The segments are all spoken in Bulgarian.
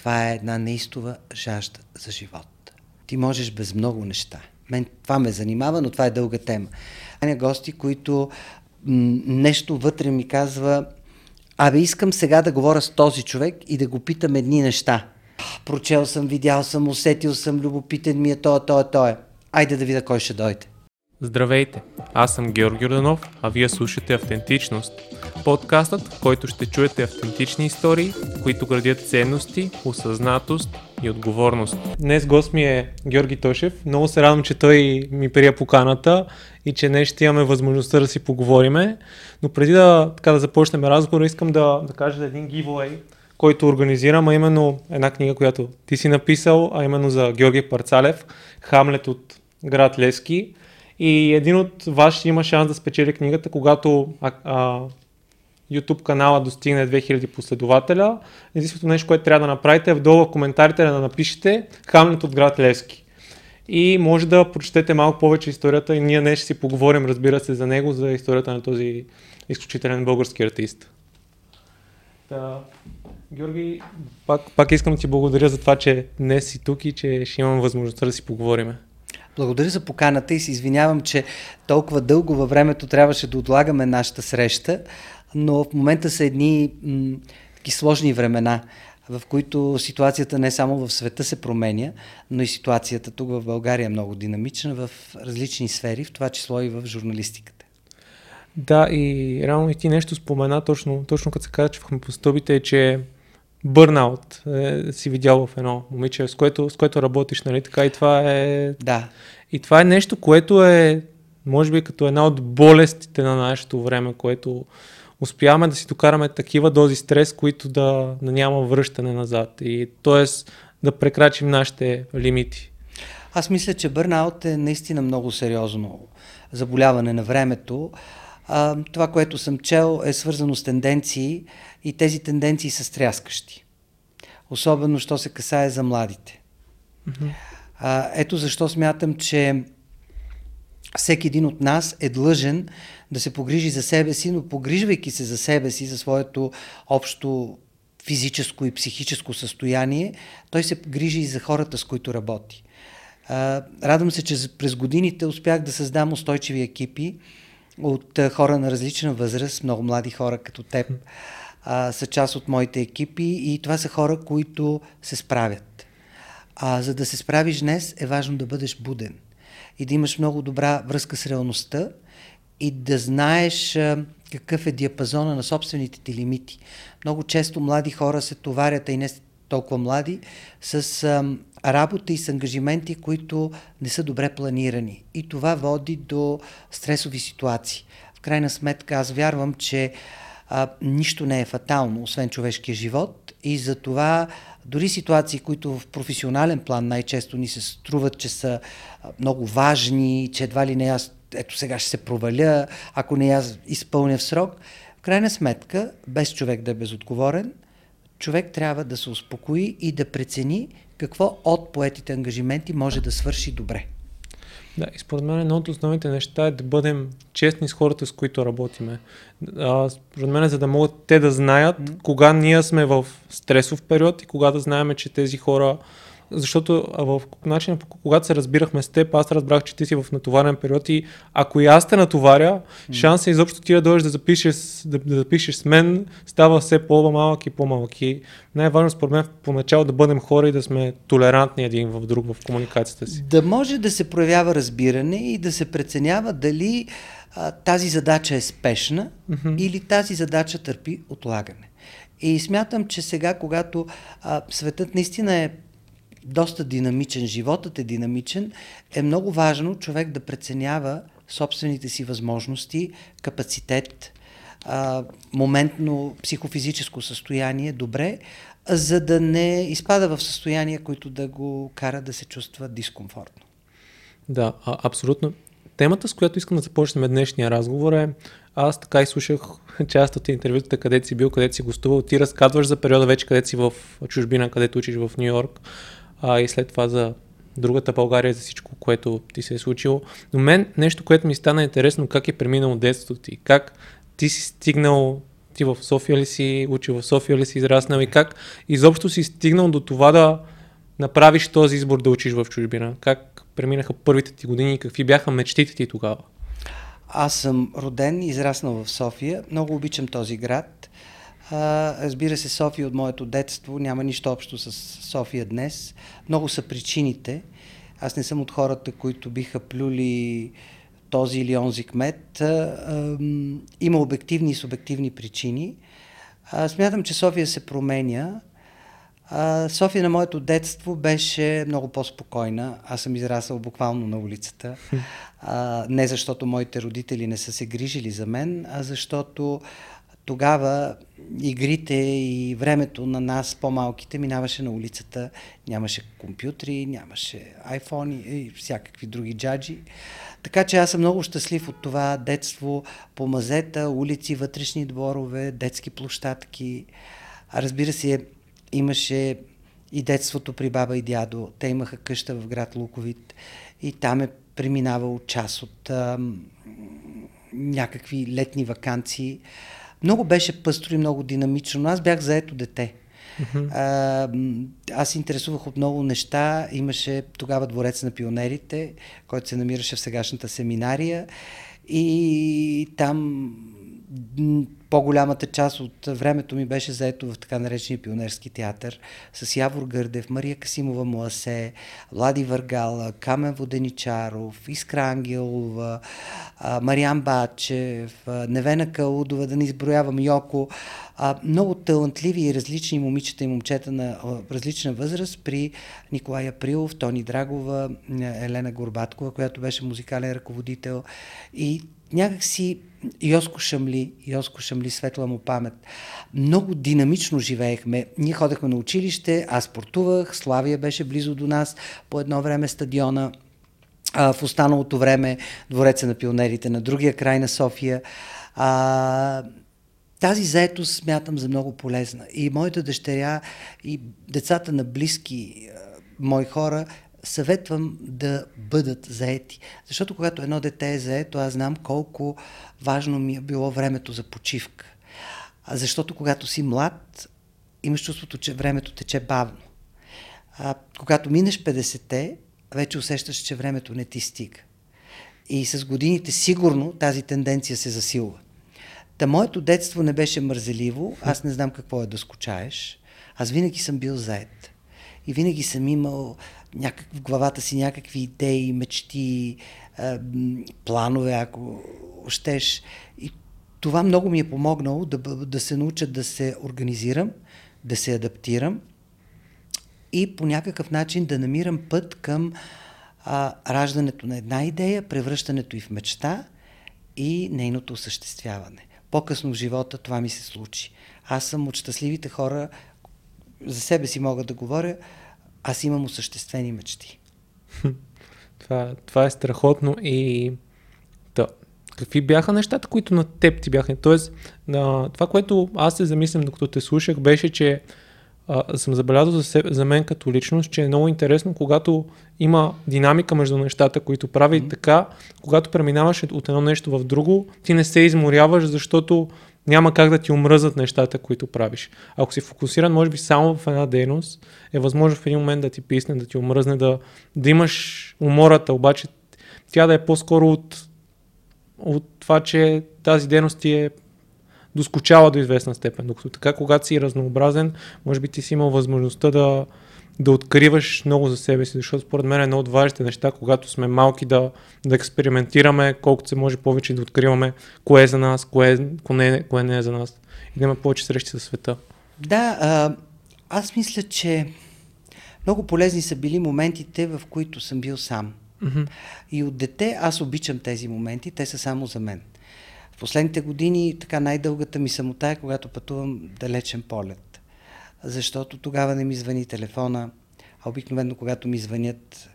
Това е една неистова жажда за живот. Ти можеш без много неща. Мен това ме занимава, но това е дълга тема. Аня гости, които нещо вътре ми казва, абе искам сега да говоря с този човек и да го питам едни неща. Прочел съм, видял съм, усетил съм, любопитен ми е той, той, той. Айде да видя кой ще дойде. Здравейте, аз съм Георги Орданов, а вие слушате Автентичност. Подкастът, в който ще чуете автентични истории, които градят ценности, осъзнатост и отговорност. Днес гост ми е Георги Тошев. Много се радвам, че той ми прия поканата и че днес ще имаме възможността да си поговориме. Но преди да, така, да започнем разговора, искам да, да кажа един giveaway, който организирам, а именно една книга, която ти си написал, а именно за Георги Парцалев, Хамлет от град Лески. И един от вас има шанс да спечели книгата, когато а, а, YouTube канала достигне 2000 последователя. Единственото нещо, което трябва да направите е вдолу в коментарите да напишете Хамлет от град Лески. И може да прочетете малко повече историята и ние днес ще си поговорим, разбира се, за него, за историята на този изключителен български артист. Да. Георги, пак, пак искам да ти благодаря за това, че днес си тук и че ще имам възможността да си поговорим. Благодаря за поканата и се извинявам, че толкова дълго във времето трябваше да отлагаме нашата среща, но в момента са едни м- таки сложни времена, в които ситуацията не само в света се променя, но и ситуацията тук в България е много динамична в различни сфери, в това число и в журналистиката. Да, и реално и ти нещо спомена, точно, точно като се каза, че в стълбите е, че бърнаут е, си видял в едно момиче, с което, с което работиш, нали така, и това е... Да. И това е нещо, което е, може би, като една от болестите на нашето време, което успяваме да си докараме такива дози стрес, които да, да няма връщане назад. И т.е. да прекрачим нашите лимити. Аз мисля, че бърнаут е наистина много сериозно заболяване на времето. А, това, което съм чел, е свързано с тенденции и тези тенденции са стряскащи. Особено, що се касае за младите. Mm-hmm. А, ето защо смятам, че всеки един от нас е длъжен да се погрижи за себе си, но погрижвайки се за себе си, за своето общо физическо и психическо състояние, той се грижи и за хората, с които работи. Радвам се, че през годините успях да създам устойчиви екипи от хора на различна възраст, много млади хора като теб а, са част от моите екипи и това са хора, които се справят. А, за да се справиш днес е важно да бъдеш буден и да имаш много добра връзка с реалността и да знаеш а, какъв е диапазона на собствените ти лимити. Много често млади хора се товарят, а и не толкова млади, с а, работа и с ангажименти, които не са добре планирани. И това води до стресови ситуации. В крайна сметка аз вярвам, че а, нищо не е фатално, освен човешкия живот и за това дори ситуации, които в професионален план най-често ни се струват, че са много важни, че едва ли не аз ето сега ще се проваля, ако не аз изпълня в срок, в крайна сметка, без човек да е безотговорен, човек трябва да се успокои и да прецени какво от поетите ангажименти може да свърши добре. Да, и според мен едно от основните неща е да бъдем честни с хората, с които работиме. А, според мен, за да могат те да знаят кога ние сме в стресов период и кога да знаем, че тези хора защото в начина, когато се разбирахме с теб, аз разбрах, че ти си в натоварен период и ако и аз те натоваря, mm. шансът е изобщо ти да дойдеш да запишеш, да, да запишеш с мен става все по-малък и по-малък. И най-важно според мен поначало да бъдем хора и да сме толерантни един в друг в комуникацията си. Да може да се проявява разбиране и да се преценява дали а, тази задача е спешна mm-hmm. или тази задача търпи отлагане. И смятам, че сега, когато а, светът наистина е доста динамичен, животът е динамичен, е много важно човек да преценява собствените си възможности, капацитет, моментно психофизическо състояние добре, за да не изпада в състояние, които да го кара да се чувства дискомфортно. Да, а, абсолютно. Темата, с която искам да започнем днешния разговор е, аз така и слушах част от интервютата, където си бил, където си гостувал. Ти разказваш за периода вече, където си в чужбина, където учиш в Нью Йорк а, и след това за другата България, за всичко, което ти се е случило. Но мен нещо, което ми стана интересно, как е преминало детството ти, как ти си стигнал, ти в София ли си учил, в София ли си израснал и как изобщо си стигнал до това да направиш този избор да учиш в чужбина? Как преминаха първите ти години и какви бяха мечтите ти тогава? Аз съм роден израснал в София. Много обичам този град. А, разбира се, София от моето детство няма нищо общо с София днес. Много са причините. Аз не съм от хората, които биха плюли този или онзи кмет. А, има обективни и субективни причини. А, смятам, че София се променя. София на моето детство беше много по-спокойна. Аз съм израсъл буквално на улицата. А, не защото моите родители не са се грижили за мен, а защото тогава игрите и времето на нас, по-малките, минаваше на улицата. Нямаше компютри, нямаше айфони и всякакви други джаджи. Така че аз съм много щастлив от това детство по мазета, улици, вътрешни дворове, детски площадки. А разбира се, имаше и детството при баба и дядо. Те имаха къща в град Луковит и там е преминавал час от а, някакви летни вакансии. Много беше пъстро и много динамично, но аз бях заето дете. Uh-huh. А, аз се интересувах от много неща. Имаше тогава дворец на пионерите, който се намираше в сегашната семинария. И там по-голямата част от времето ми беше заето в така наречения пионерски театър с Явор Гърдев, Мария Касимова Муасе, Влади Въргала, Камен Воденичаров, Искра Ангелова, Мариан Бачев, Невена Каудова, да не изброявам Йоко. Много талантливи и различни момичета и момчета на различна възраст при Николай Априлов, Тони Драгова, Елена Горбаткова, която беше музикален ръководител и някакси Йоско Шамли, Йоско Шамли, светла му памет. Много динамично живеехме. Ние ходехме на училище, аз спортувах, Славия беше близо до нас, по едно време стадиона, а, в останалото време двореца на пионерите на другия край на София. А, тази заетост смятам за много полезна. И моята дъщеря, и децата на близки мои хора съветвам да бъдат заети. Защото когато едно дете е заето, аз знам колко важно ми е било времето за почивка. Защото когато си млад, имаш чувството, че времето тече бавно. А, когато минеш 50-те, вече усещаш, че времето не ти стига. И с годините сигурно тази тенденция се засилва. Та моето детство не беше мързеливо, аз не знам какво е да скучаеш. Аз винаги съм бил заед. И винаги съм имал някак, в главата си някакви идеи, мечти, планове, ако щеш. И това много ми е помогнало да, да се науча да се организирам, да се адаптирам и по някакъв начин да намирам път към а, раждането на една идея, превръщането и в мечта и нейното осъществяване. По-късно в живота това ми се случи. Аз съм от щастливите хора, за себе си мога да говоря, аз имам осъществени мечти. това, това е страхотно и да. Какви бяха нещата, които на теб ти бяха? Тоест, на, това, което аз се замислям, докато те слушах, беше, че а, съм забелязал за, себе, за мен като личност, че е много интересно, когато има динамика между нещата, които прави mm-hmm. така, когато преминаваш от едно нещо в друго, ти не се изморяваш, защото няма как да ти омръзат нещата, които правиш. Ако си фокусиран, може би, само в една дейност, е възможно в един момент да ти писне, да ти омръзне, да, да имаш умората, обаче тя да е по-скоро от, от това, че тази дейност ти е доскочава до известна степен. Докато така, когато си разнообразен, може би ти си имал възможността да, да откриваш много за себе си, защото според мен е едно от важните неща, когато сме малки да, да експериментираме колкото се може повече да откриваме кое е за нас, кое, кое, кое не е за нас и да има повече срещи със света. Да, а, аз мисля, че много полезни са били моментите, в които съм бил сам. Mm-hmm. И от дете аз обичам тези моменти, те са само за мен. В последните години така най-дългата ми самота е, когато пътувам далечен полет защото тогава не ми звъни телефона, а обикновено когато ми звънят,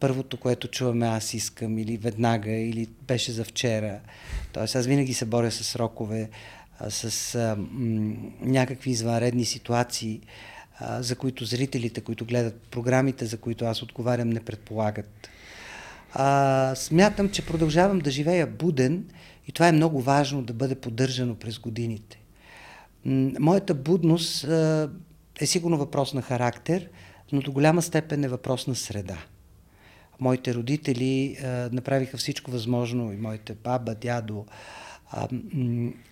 първото, което чуваме аз искам или веднага, или беше за вчера. Тоест аз винаги се боря с срокове, с а, м- някакви извънредни ситуации, а, за които зрителите, които гледат програмите, за които аз отговарям, не предполагат. А, смятам, че продължавам да живея буден и това е много важно да бъде поддържано през годините. Моята будност е сигурно въпрос на характер, но до голяма степен е въпрос на среда. Моите родители направиха всичко възможно, и моите баба, дядо,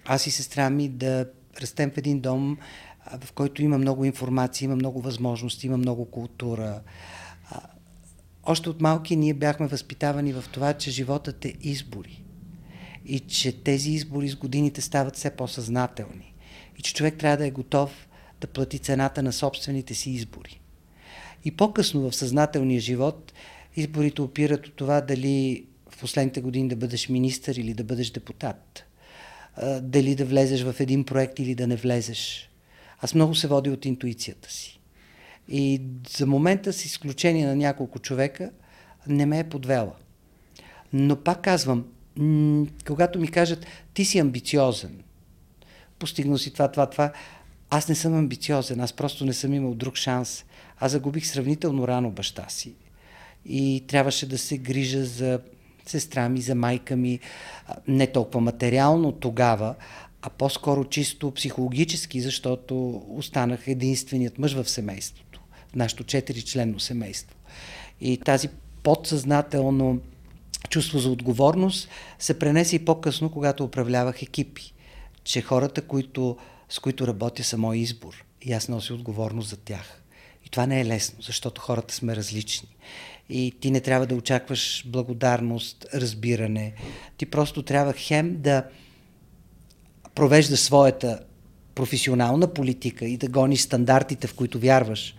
аз и сестра ми да растем в един дом, в който има много информация, има много възможности, има много култура. Още от малки ние бяхме възпитавани в това, че животът е избори. И че тези избори с годините стават все по-съзнателни. Че човек трябва да е готов да плати цената на собствените си избори. И по-късно в съзнателния живот изборите опират от това дали в последните години да бъдеш министър или да бъдеш депутат. Дали да влезеш в един проект или да не влезеш. Аз много се водя от интуицията си. И за момента, с изключение на няколко човека, не ме е подвела. Но пак казвам, когато ми кажат, ти си амбициозен, постигнал си това, това, това, аз не съм амбициозен, аз просто не съм имал друг шанс. Аз загубих сравнително рано баща си и трябваше да се грижа за сестра ми, за майка ми, не толкова материално тогава, а по-скоро чисто психологически, защото останах единственият мъж в семейството, в нашето четиричленно семейство. И тази подсъзнателно чувство за отговорност се пренесе и по-късно, когато управлявах екипи, че хората, които, с които работя, са мой избор и аз нося отговорност за тях. И това не е лесно, защото хората сме различни. И ти не трябва да очакваш благодарност, разбиране. Ти просто трябва хем да провеждаш своята професионална политика и да гониш стандартите, в които вярваш,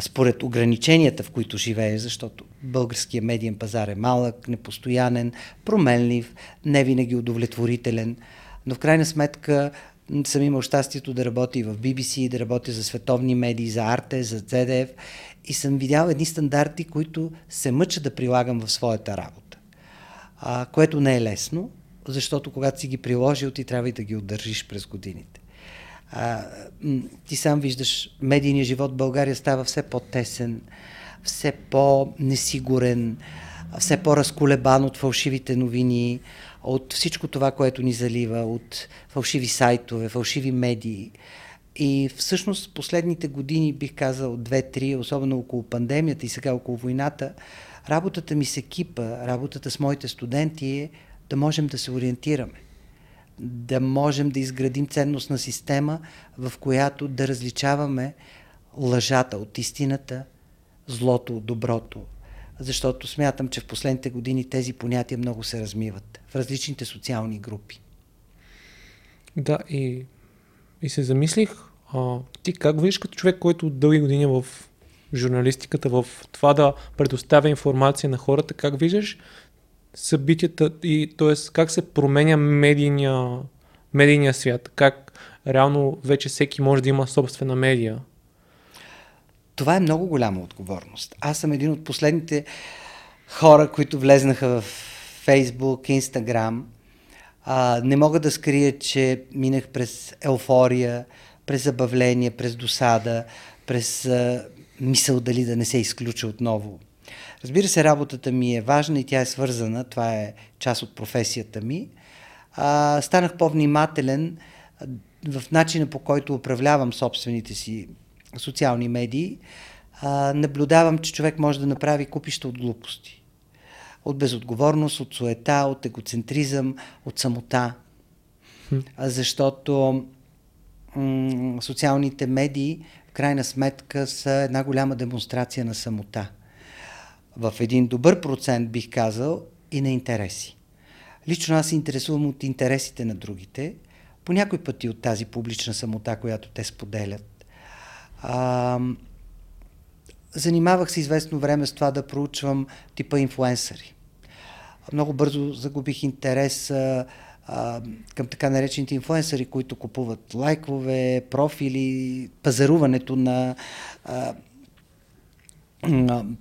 според ограниченията, в които живееш, защото българския медиен пазар е малък, непостоянен, променлив, не винаги удовлетворителен, но в крайна сметка съм имал щастието да работя и в BBC, да работя за световни медии, за Арте, за CDF и съм видял едни стандарти, които се мъча да прилагам в своята работа, а, което не е лесно, защото когато си ги приложил, ти трябва и да ги удържиш през годините. А, ти сам виждаш, медийният живот в България става все по-тесен, все по-несигурен, все по-разколебан от фалшивите новини, от всичко това, което ни залива, от фалшиви сайтове, фалшиви медии. И всъщност последните години, бих казал две-три, особено около пандемията и сега около войната, работата ми с екипа, работата с моите студенти е да можем да се ориентираме, да можем да изградим ценностна система, в която да различаваме лъжата от истината, злото от доброто. Защото смятам, че в последните години тези понятия много се размиват в различните социални групи. Да, и, и се замислих, а, ти как виждаш като човек, който дълги години в журналистиката, в това да предоставя информация на хората, как виждаш събитията и т.е. как се променя медийния, медийния свят, как реално вече всеки може да има собствена медия. Това е много голяма отговорност. Аз съм един от последните хора, които влезнаха в Фейсбук, Инстаграм. не мога да скрия, че минах през еуфория, през забавление, през досада, през а, мисъл дали да не се изключа отново Разбира се, работата ми е важна и тя е свързана, това е част от професията ми. А, станах по-внимателен в начина по който управлявам собствените си социални медии. А, наблюдавам, че човек може да направи купища от глупости. От безотговорност, от суета, от егоцентризъм, от самота. А, защото м- социалните медии в крайна сметка са една голяма демонстрация на самота в един добър процент, бих казал, и на интереси. Лично аз се интересувам от интересите на другите, по някой пъти от тази публична самота, която те споделят. А, занимавах се известно време с това да проучвам типа инфлуенсъри. Много бързо загубих интерес а, а, към така наречените инфлуенсъри, които купуват лайкове, профили, пазаруването на а,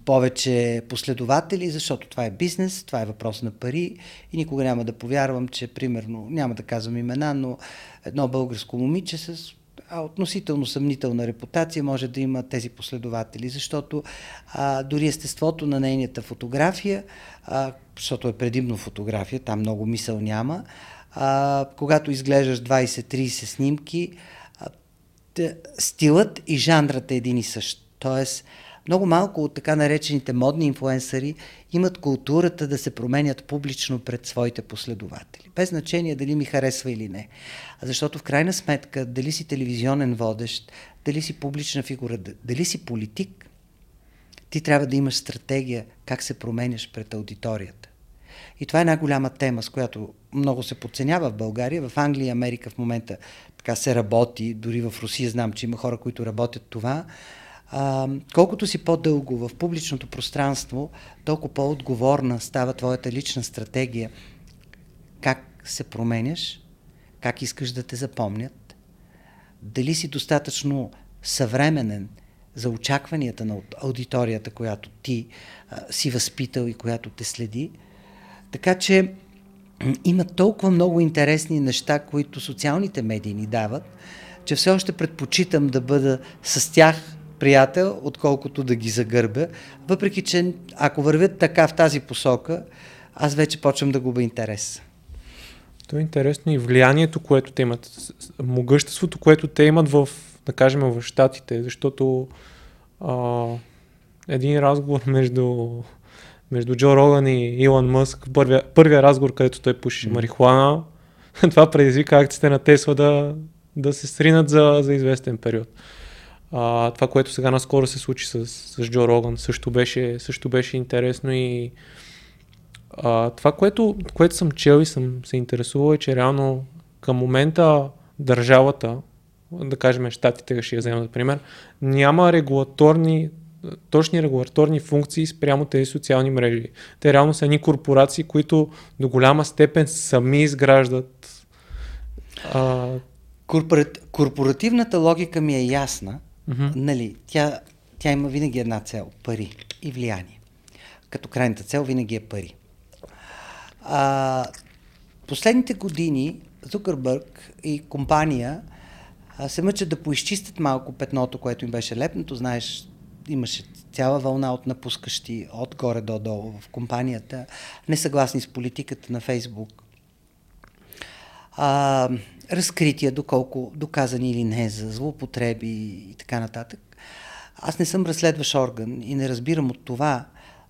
повече последователи, защото това е бизнес, това е въпрос на пари и никога няма да повярвам, че примерно, няма да казвам имена, но едно българско момиче с а, относително съмнителна репутация може да има тези последователи, защото а, дори естеството на нейната фотография, а, защото е предимно фотография, там много мисъл няма, а, когато изглеждаш 20-30 снимки, стилът и жанрът е един и същ. Тоест, много малко от така наречените модни инфуенсъри имат културата да се променят публично пред своите последователи. Без значение дали ми харесва или не. Защото в крайна сметка, дали си телевизионен водещ, дали си публична фигура, дали си политик, ти трябва да имаш стратегия как се променяш пред аудиторията. И това е една голяма тема, с която много се подценява в България. В Англия и Америка в момента така се работи, дори в Русия знам, че има хора, които работят това. А, колкото си по-дълго в публичното пространство, толкова по-отговорна става твоята лична стратегия. Как се променяш, как искаш да те запомнят, дали си достатъчно съвременен за очакванията на аудиторията, която ти а, си възпитал и която те следи. Така че има толкова много интересни неща, които социалните медии ни дават, че все още предпочитам да бъда с тях приятел, отколкото да ги загърбя. Въпреки, че ако вървят така в тази посока, аз вече почвам да губа интерес. То е интересно и влиянието, което те имат, могъществото, което те имат в, да кажем, в Штатите, защото а, един разговор между, между Джо Роган и Илон Мъск, първия, първия разговор, където той пуши mm. марихуана, това предизвика акциите на Тесла да, да се сринат за, за известен период. А, това, което сега наскоро се случи с, с Джо Роган, също беше, също беше интересно и а, това, което, което съм чел и съм се интересувал е, че реално към момента държавата, да кажем щатите, ще я взема за пример, няма регулаторни, точни регулаторни функции спрямо тези социални мрежи. Те реално са едни корпорации, които до голяма степен сами изграждат а... Корпорат, корпоративната логика ми е ясна, Mm-hmm. Нали, тя, тя има винаги една цел пари и влияние. Като крайната цел винаги е пари. А, последните години Зукърбърг и компания а, се мъчат да поизчистят малко петното, което им беше лепнато. Знаеш, имаше цяла вълна от напускащи от горе до долу в компанията, несъгласни с политиката на Фейсбук. А, разкрития, доколко доказани или не за злоупотреби и така нататък. Аз не съм разследващ орган и не разбирам от това,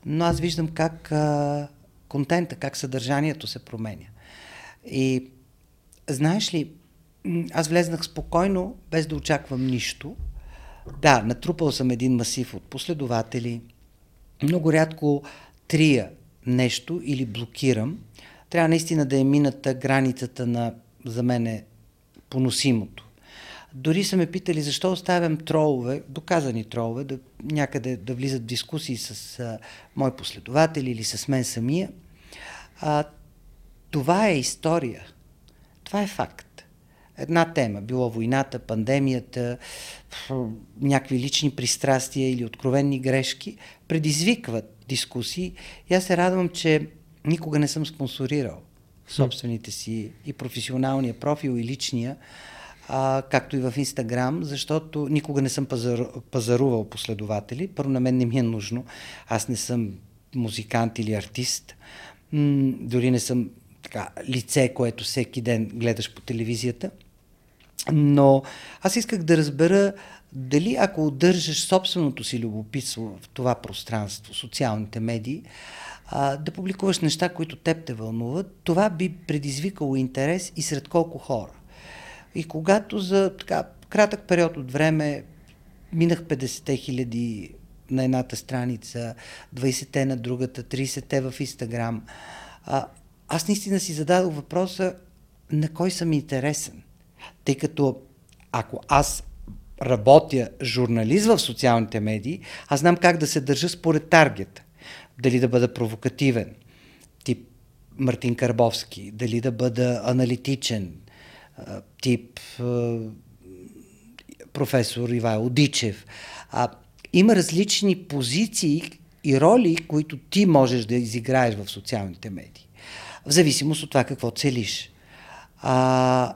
но аз виждам как а, контента, как съдържанието се променя. И знаеш ли, аз влезнах спокойно, без да очаквам нищо. Да, натрупал съм един масив от последователи. Много рядко трия нещо или блокирам. Трябва наистина да е мината границата на за мен е поносимото. Дори са ме питали защо оставям тролове, доказани тролове, да, някъде да влизат в дискусии с а, мои последователи или с мен самия. А, това е история. Това е факт. Една тема, било войната, пандемията, някакви лични пристрастия или откровенни грешки, предизвикват дискусии. И аз се радвам, че никога не съм спонсорирал собствените си и професионалния профил и личния, а, както и в Инстаграм, защото никога не съм пазар, пазарувал последователи. Първо на мен не ми е нужно. Аз не съм музикант или артист. М- дори не съм така, лице, което всеки ден гледаш по телевизията. Но аз исках да разбера дали ако удържаш собственото си любопитство в това пространство, социалните медии, а, да публикуваш неща, които теб те вълнуват, това би предизвикало интерес и сред колко хора. И когато за така кратък период от време минах 50 хиляди на едната страница, 20-те на другата, 30-те в Инстаграм, аз наистина си зададох въпроса на кой съм интересен. Тъй като ако аз работя журналист в социалните медии, аз знам как да се държа според таргета дали да бъда провокативен, тип Мартин Карбовски, дали да бъда аналитичен, тип професор Ивайло Дичев. А, има различни позиции и роли, които ти можеш да изиграеш в социалните медии. В зависимост от това какво целиш. А,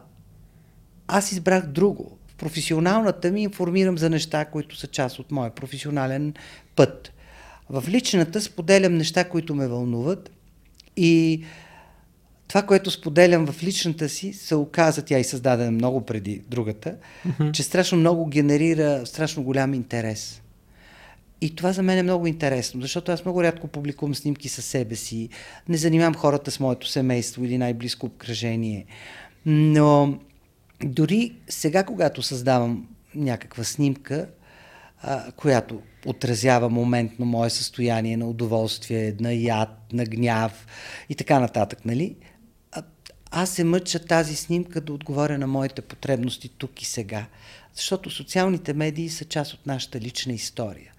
аз избрах друго. В професионалната ми информирам за неща, които са част от моя професионален път. В личната споделям неща, които ме вълнуват и това, което споделям в личната си, се оказа, тя и създадена много преди другата, mm-hmm. че страшно много генерира страшно голям интерес. И това за мен е много интересно, защото аз много рядко публикувам снимки със себе си, не занимавам хората с моето семейство или най-близко обкръжение. Но дори сега, когато създавам някаква снимка, а, която отразява моментно мое състояние на удоволствие, на яд, на гняв и така нататък, нали? А, аз се мъча тази снимка да отговоря на моите потребности тук и сега, защото социалните медии са част от нашата лична история.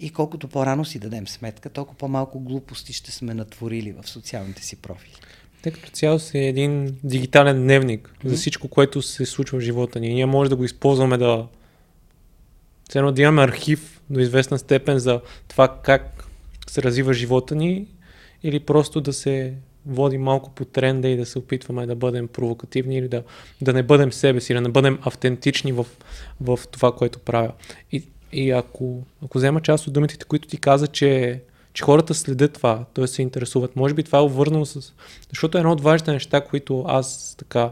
И колкото по-рано си дадем сметка, толкова по-малко глупости ще сме натворили в социалните си профили. Тъй като цяло си е един дигитален дневник mm-hmm. за всичко, което се случва в живота ни. Ние може да го използваме да Ценно да имаме архив до известна степен за това как се развива живота ни или просто да се води малко по тренда и да се опитваме да бъдем провокативни или да, да не бъдем себе си, да не бъдем автентични в, в това, което правя. И, и ако, ако взема част от думите, които ти каза, че, че хората следят това, т.е. се интересуват, може би това е увърнало с... Защото едно от важните неща, които аз така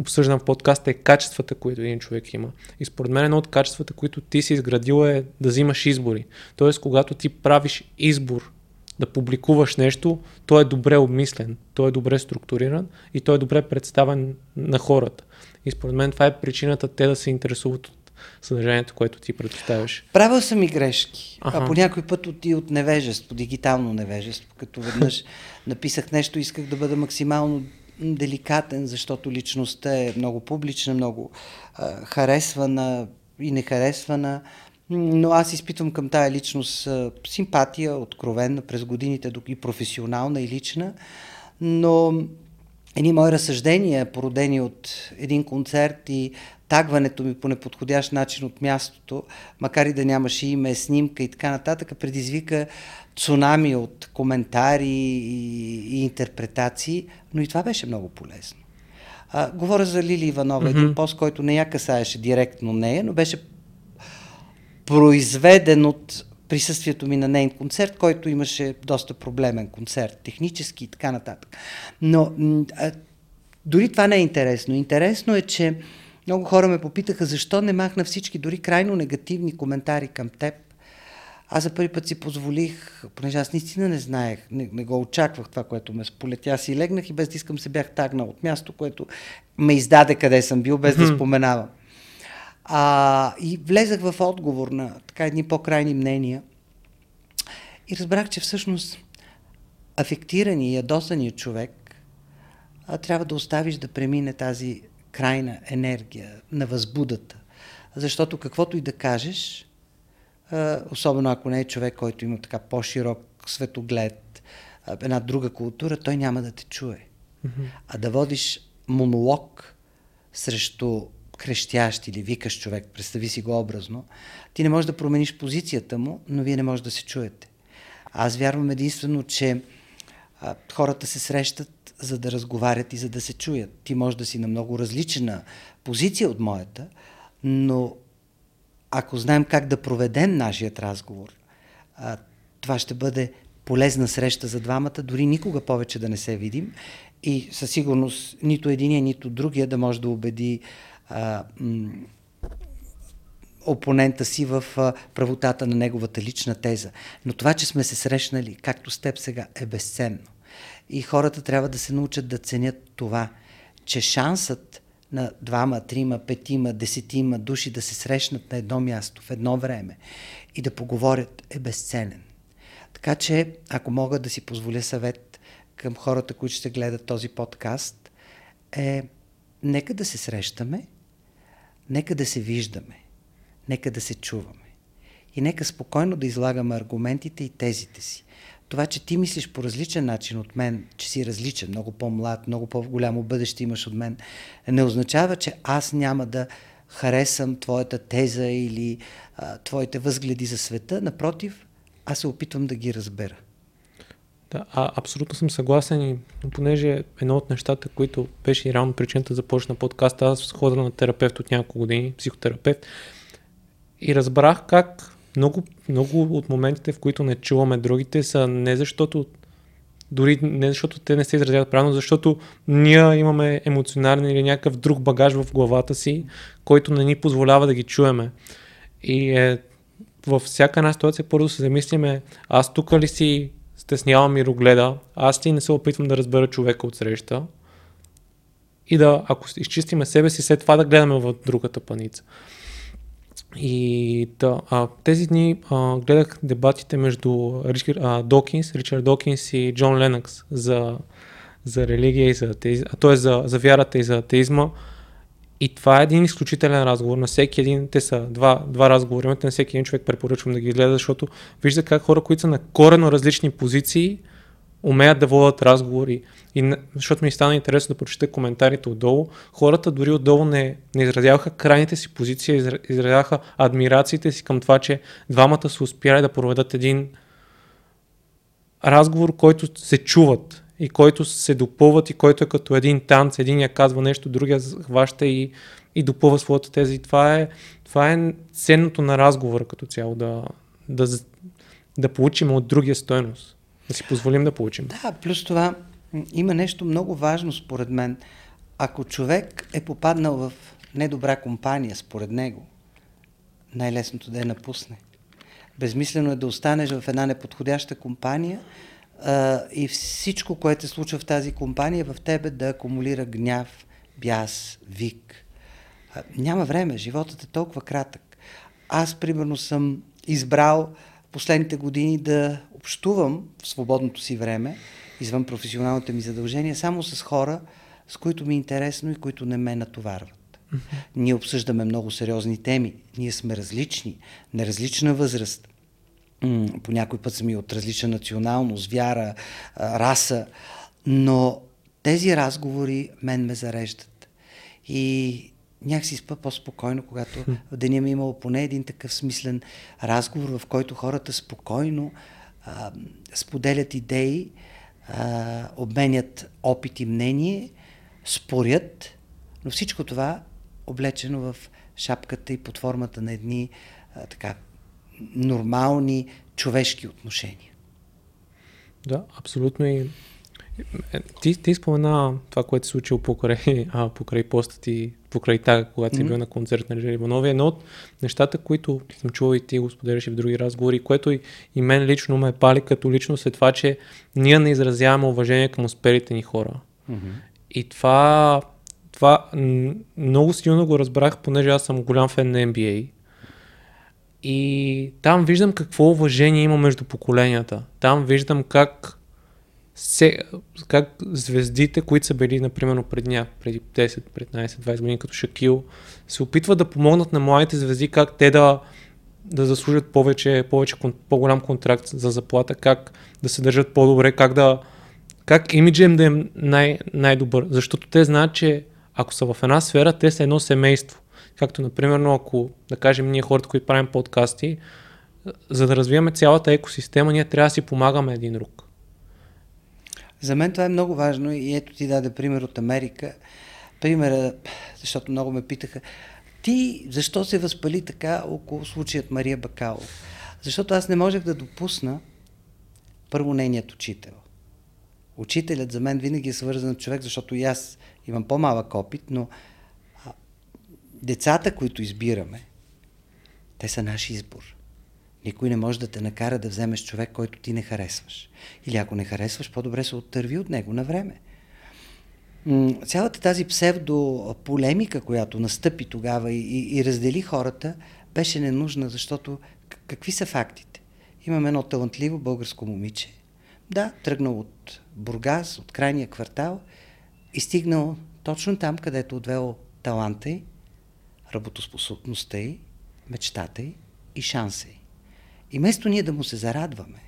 обсъждам в подкаста е качествата, които един човек има. И според мен едно от качествата, които ти си изградил е да взимаш избори. Тоест, когато ти правиш избор да публикуваш нещо, той е добре обмислен, той е добре структуриран и той е добре представен на хората. И според мен това е причината те да се интересуват от съдържанието, което ти предоставяш. Правил съм и грешки, ага. а по някой път от, и от невежество, дигитално невежество, като веднъж написах нещо, исках да бъда максимално деликатен, защото личността е много публична, много а, харесвана и нехаресвана. Но аз изпитвам към тая личност а, симпатия, откровенна през годините, и професионална и лична. Но едни мои разсъждения, породени от един концерт и тагването ми по неподходящ начин от мястото, макар и да нямаше име, снимка и така нататък, предизвика цунами от коментари и, и интерпретации, но и това беше много полезно. А, говоря за Лили Иванова, mm-hmm. един пост, който не я касаеше директно нея, но беше произведен от присъствието ми на нейн концерт, който имаше доста проблемен концерт, технически и така нататък. Но а, дори това не е интересно. Интересно е, че много хора ме попитаха защо не махна всички, дори крайно негативни коментари към теб, аз за първи път си позволих, понеже аз наистина не знаех, не, не го очаквах това, което ме сполетя. Си легнах и без да искам се бях тагнал от място, което ме издаде къде съм бил, без да споменавам. А, и влезах в отговор на така едни по-крайни мнения и разбрах, че всъщност афектирани и ядосания човек а, трябва да оставиш да премине тази крайна енергия на възбудата. Защото каквото и да кажеш, особено ако не е човек, който има така по-широк светоглед, една друга култура, той няма да те чуе. Mm-hmm. А да водиш монолог срещу крещящ или викаш човек, представи си го образно, ти не можеш да промениш позицията му, но вие не можете да се чуете. Аз вярвам единствено, че а, хората се срещат за да разговарят и за да се чуят. Ти може да си на много различна позиция от моята, но ако знаем как да проведем нашият разговор, това ще бъде полезна среща за двамата, дори никога повече да не се видим и със сигурност нито единия, нито другия да може да убеди а, м- опонента си в а, правотата на неговата лична теза. Но това, че сме се срещнали, както с теб сега, е безценно. И хората трябва да се научат да ценят това, че шансът на двама, трима, петима, десетима души да се срещнат на едно място, в едно време и да поговорят е безценен. Така че, ако мога да си позволя съвет към хората, които ще гледат този подкаст, е нека да се срещаме, нека да се виждаме, нека да се чуваме. И нека спокойно да излагаме аргументите и тезите си. Това, че ти мислиш по различен начин от мен, че си различен, много по-млад, много по-голямо бъдеще имаш от мен, не означава, че аз няма да харесам твоята теза или а, твоите възгледи за света. Напротив, аз се опитвам да ги разбера. Да, а, абсолютно съм съгласен и понеже едно от нещата, които беше и реално причината да почна подкаста, аз ходя на терапевт от няколко години, психотерапевт, и разбрах как много, много от моментите, в които не чуваме другите, са не защото Дори не защото те не се изразяват правилно, защото ние имаме емоционален или някакъв друг багаж в главата си, който не ни позволява да ги чуеме. И е, във всяка една ситуация първо се замислиме, аз тук ли си стеснявам мирогледа, аз ли не се опитвам да разбера човека от среща и да, ако изчистиме себе си, след това да гледаме в другата паница. И да, а, тези дни а, гледах дебатите между Ричард, а, Докинс, Ричард Докинс и Джон Ленакс за, за религия и за атеизма, т.е. За, за вярата и за атеизма. И това е един изключителен разговор. На всеки един, те са два, два разговора, имате на всеки един човек препоръчвам да ги гледа, защото вижда как хора, които са на корено различни позиции, умеят да водят разговори. И, защото ми стана интересно да прочета коментарите отдолу, хората дори отдолу не, не изразяваха крайните си позиции, изразяваха адмирациите си към това, че двамата са успяли да проведат един разговор, който се чуват и който се допълват и който е като един танц. Един я казва нещо, другия хваща и, и допълва своята тези. Това е, това е ценното на разговора като цяло, да, да, да получим от другия стойност. Да си позволим да получим. Да, плюс това има нещо много важно според мен. Ако човек е попаднал в недобра компания, според него, най-лесното да я напусне. Безмислено е да останеш в една неподходяща компания а, и всичко, което се случва в тази компания, в тебе да акумулира гняв, бяс, вик. А, няма време, животът е толкова кратък. Аз, примерно, съм избрал последните години да общувам в свободното си време, извън професионалните ми задължения, само с хора, с които ми е интересно и които не ме натоварват. Ние обсъждаме много сериозни теми. Ние сме различни, на различна възраст. По някой път сме от различна националност, вяра, раса, но тези разговори мен ме зареждат. И някакси спа по-спокойно, когато в деня ми е имало поне един такъв смислен разговор, в който хората спокойно а, споделят идеи, обменят опит и мнение, спорят, но всичко това облечено в шапката и под формата на едни а, така нормални човешки отношения. Да, абсолютно и е, ти, ти спомена това, което се случило покрай, а, покрай поста ти, покрай тага, когато си mm-hmm. бил на концерт на Лежа Иванова. Едно от нещата, които съм чувал и ти го споделяш и в други разговори, което и, и мен лично ме пали като личност е това, че ние не изразяваме уважение към успелите ни хора. Mm-hmm. И това, това много силно го разбрах, понеже аз съм голям фен на NBA. И там виждам какво уважение има между поколенията. Там виждам как се, как звездите, които са били, например, преди, преди 10, 15, 20 години, като Шакил, се опитват да помогнат на младите звезди как те да, да заслужат повече, повече, по-голям контракт за заплата, как да се държат по-добре, как да как имиджа им да е най- най-добър. Защото те знаят, че ако са в една сфера, те са едно семейство. Както, например, ако, да кажем, ние хората, които правим подкасти, за да развиваме цялата екосистема, ние трябва да си помагаме един друг. За мен това е много важно и ето ти даде пример от Америка. Примера, защото много ме питаха, ти защо се възпали така около случаят Мария Бакалов? Защото аз не можех да допусна първо нейният учител. Учителят за мен винаги е свързан човек, защото и аз имам по-малък опит, но децата, които избираме, те са наш избор. Никой не може да те накара да вземеш човек, който ти не харесваш. Или ако не харесваш, по-добре се оттърви от него на време. Цялата тази псевдополемика, която настъпи тогава и, и, раздели хората, беше ненужна, защото какви са фактите? Имаме едно талантливо българско момиче. Да, тръгнал от Бургас, от крайния квартал и стигнал точно там, където отвел таланта й, работоспособността й, мечтата й и шанса й. И вместо ние да му се зарадваме,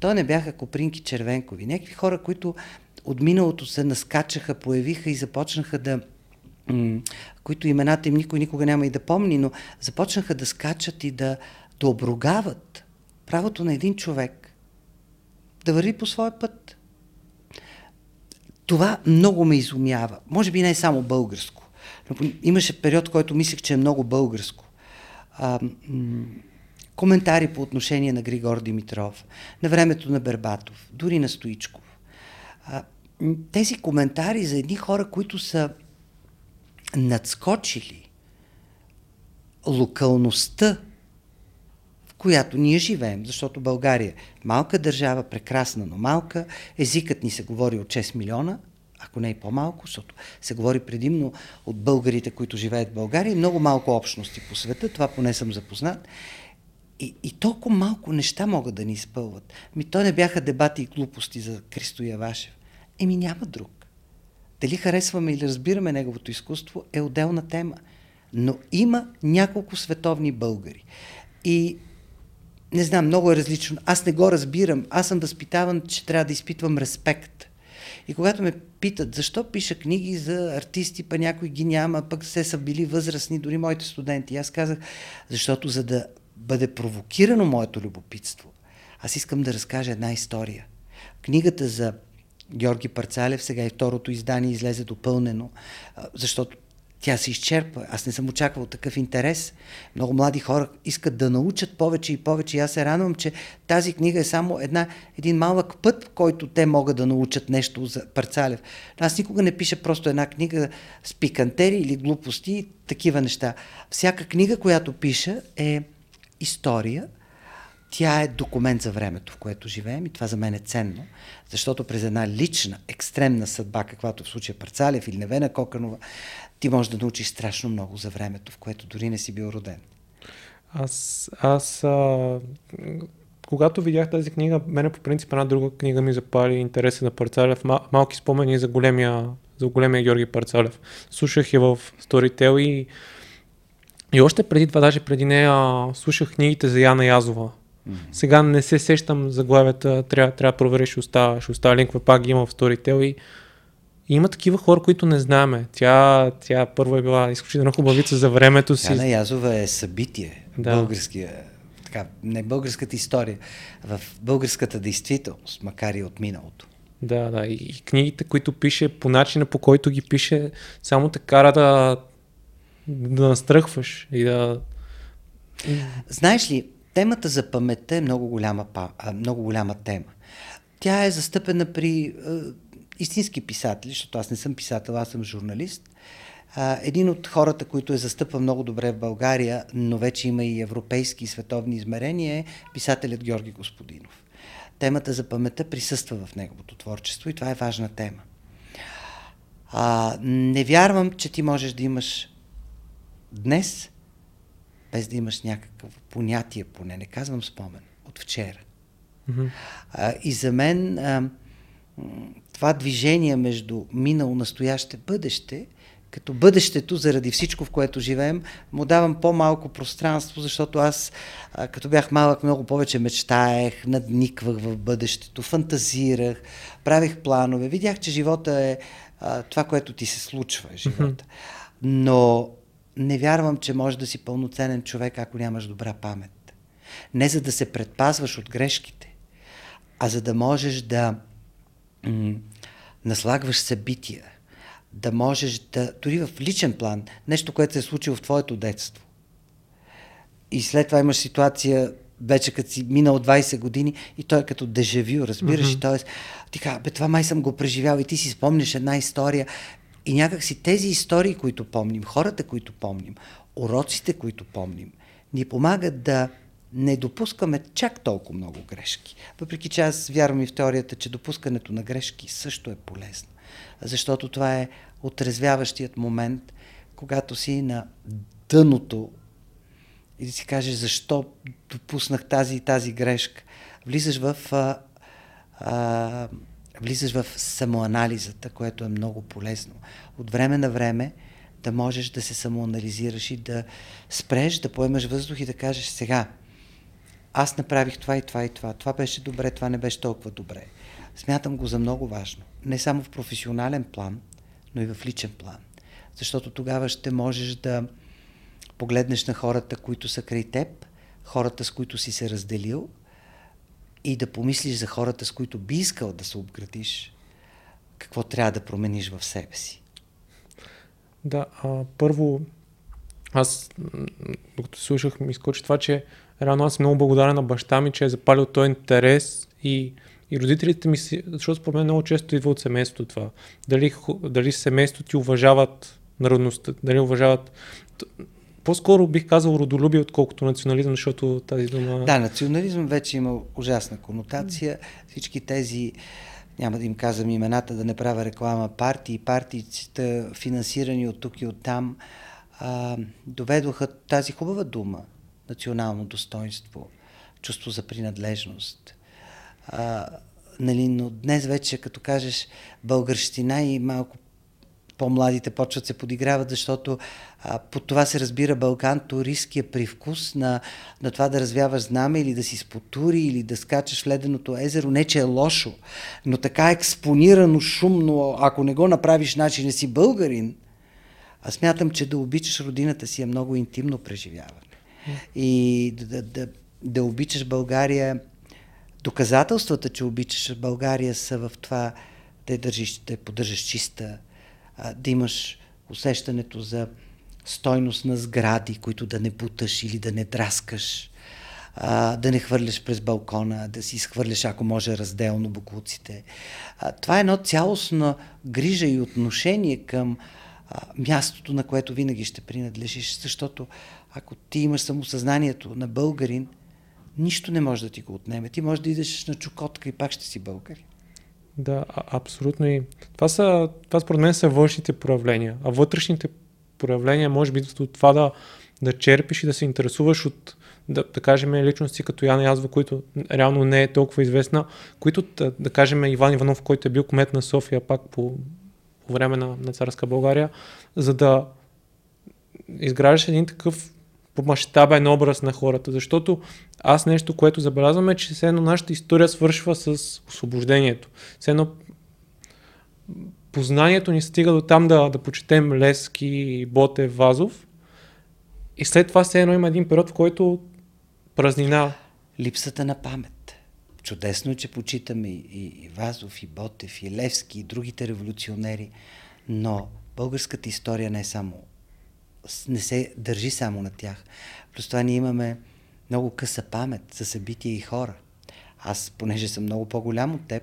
то не бяха копринки червенкови. Някакви хора, които от миналото се наскачаха, появиха и започнаха да които имената им никой никога няма и да помни, но започнаха да скачат и да, да обругават правото на един човек да върви по своя път. Това много ме изумява. Може би не е само българско. Но имаше период, който мислех, че е много българско. А, коментари по отношение на Григор Димитров, на времето на Бербатов, дори на Стоичков. Тези коментари за едни хора, които са надскочили локалността, в която ние живеем, защото България е малка държава, прекрасна, но малка, езикът ни се говори от 6 милиона, ако не и по-малко, защото се говори предимно от българите, които живеят в България много малко общности по света, това поне съм запознат. И, и толкова малко неща могат да ни изпълват. Ми то не бяха дебати и глупости за Кристо Явашев. Еми няма друг. Дали харесваме или разбираме неговото изкуство е отделна тема. Но има няколко световни българи. И не знам, много е различно. Аз не го разбирам. Аз съм възпитаван, че трябва да изпитвам респект. И когато ме питат защо пиша книги за артисти, па някой ги няма, пък все са били възрастни, дори моите студенти. Аз казах, защото за да бъде провокирано моето любопитство, аз искам да разкажа една история. Книгата за Георги Парцалев, сега и второто издание излезе допълнено, защото тя се изчерпва. Аз не съм очаквал такъв интерес. Много млади хора искат да научат повече и повече. И аз се радвам, че тази книга е само една, един малък път, който те могат да научат нещо за Парцалев. Аз никога не пиша просто една книга с пикантери или глупости, такива неща. Всяка книга, която пиша е история, тя е документ за времето, в което живеем и това за мен е ценно, защото през една лична, екстремна съдба, каквато в случая Парцалев или Невена Коканова, ти можеш да научиш страшно много за времето, в което дори не си бил роден. Аз, аз а, когато видях тази книга, мене по принцип една друга книга ми запали интереса на Парцалев, мал, малки спомени за големия, за големия Георги Парцалев. Слушах я в Storytel и, и още преди това, даже преди нея, слушах книгите за Яна Язова. Mm-hmm. Сега не се сещам заглавията, трябва, трябва да проверя, ще оставя, ще оставя линк, пак ги има в Storytel и има такива хора, които не знаеме. Тя, тя първо е била изключително хубавица за времето си. Яна Язова е събитие. Да. Българския, така, не българската история, в българската действителност, макар и от миналото. Да, да. И, и книгите, които пише, по начина по който ги пише, само те кара да, да настръхваш и да... Знаеш ли, темата за паметта е много голяма, много голяма тема. Тя е застъпена при истински писатели, защото аз не съм писател, аз съм журналист. А, един от хората, които е застъпва много добре в България, но вече има и европейски и световни измерения, е писателят Георги Господинов. Темата за паметта присъства в неговото творчество и това е важна тема. А, не вярвам, че ти можеш да имаш днес, без да имаш някакъв понятие, поне не казвам спомен, от вчера. Mm-hmm. А, и за мен а, това движение между минало, настояще, бъдеще, като бъдещето, заради всичко, в което живеем, му давам по-малко пространство, защото аз, като бях малък, много повече мечтаех, надниквах в бъдещето, фантазирах, правих планове. Видях, че живота е а, това, което ти се случва, живота. Но не вярвам, че можеш да си пълноценен човек, ако нямаш добра памет. Не за да се предпазваш от грешките, а за да можеш да м- наслагваш събития, да можеш да, дори в личен план, нещо, което се е случило в твоето детство. И след това имаш ситуация, вече като си минал 20 години и той е като дежавю, разбираш? Mm-hmm. И т.е. ти казва, бе, това май съм го преживял и ти си спомняш една история. И някак си тези истории, които помним, хората, които помним, уроците, които помним, ни помагат да не допускаме чак толкова много грешки. Въпреки че аз вярвам и в теорията, че допускането на грешки също е полезно. Защото това е отрезвяващият момент, когато си на дъното и да си кажеш защо допуснах тази и тази грешка. Влизаш в, а, а, влизаш в самоанализата, което е много полезно. От време на време да можеш да се самоанализираш и да спреш, да поемаш въздух и да кажеш сега, аз направих това и това и това. Това беше добре, това не беше толкова добре. Смятам го за много важно. Не само в професионален план, но и в личен план. Защото тогава ще можеш да погледнеш на хората, които са край теб, хората, с които си се разделил и да помислиш за хората, с които би искал да се обградиш, какво трябва да промениш в себе си. Да, а, първо, аз, докато слушах, ми изкочи това, че Рано аз съм много благодарен на баща ми, че е запалил този интерес и, И родителите ми защото според мен много често идва от семейството това. Дали, дали семейството ти уважават народността, дали уважават по-скоро бих казал родолюбие, отколкото национализъм, защото тази дума... Да, национализъм вече има ужасна конотация. Всички тези, няма да им казвам имената, да не правя реклама, партии, партиите, финансирани от тук и от там, а, доведоха тази хубава дума, национално достоинство, чувство за принадлежност. А, нали, но днес вече, като кажеш българщина и малко по-младите почват се подиграват, защото а, под това се разбира Балкан, туристския привкус на, на това да развяваш знаме или да си спотури или да скачаш в леденото езеро. Не, че е лошо, но така експонирано, шумно, ако не го направиш, значи не си българин. Аз смятам, че да обичаш родината си е много интимно преживяване. И да, да, да, да обичаш България, доказателствата, че обичаш България са в това да я държиш, да я поддържаш чиста, да имаш усещането за стойност на сгради, които да не буташ или да не драскаш, а, да не хвърляш през балкона, да си изхвърляш, ако може, разделно буклуците. А, това е едно цялостна грижа и отношение към а, мястото, на което винаги ще принадлежиш, защото ако ти имаш самосъзнанието на българин, нищо не може да ти го отнеме. Ти можеш да идеш на чукотка и пак ще си българин. Да, абсолютно. И това, са, това според мен са външните проявления, а вътрешните проявления може би от това да, да черпиш и да се интересуваш от, да, да кажем, личности като Яна Язва, които реално не е толкова известна, които, да, да кажем, Иван Иванов, който е бил кмет на София пак по, по време на, на царска България, за да изграждаш един такъв по-мащабен образ на хората, защото аз нещо, което забелязвам е, че все едно нашата история свършва с освобождението. Все едно познанието ни стига до там да, да почетем Лески, Ботев, Вазов и след това все едно има един период, в който празнина. Липсата на памет. Чудесно, че почитаме и, и Вазов, и Ботев, и Левски, и другите революционери, но българската история не е само не се държи само на тях. Плюс това ние имаме много къса памет за събития и хора. Аз, понеже съм много по-голям от теб,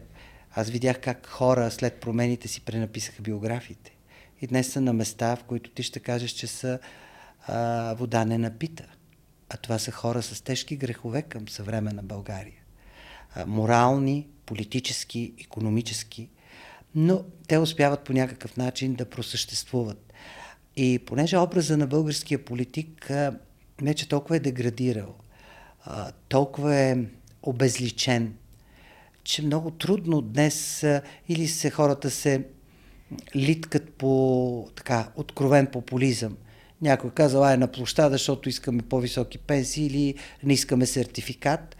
аз видях как хора след промените си пренаписаха биографиите. И днес са на места, в които ти ще кажеш, че са а, вода не напита. А това са хора с тежки грехове към съвременна България. А, морални, политически, економически, но те успяват по някакъв начин да просъществуват. И понеже образа на българския политик вече толкова е деградирал, толкова е обезличен, че много трудно днес или се хората се литкат по така откровен популизъм. Някой казал, ай на площада, защото искаме по-високи пенсии или не искаме сертификат.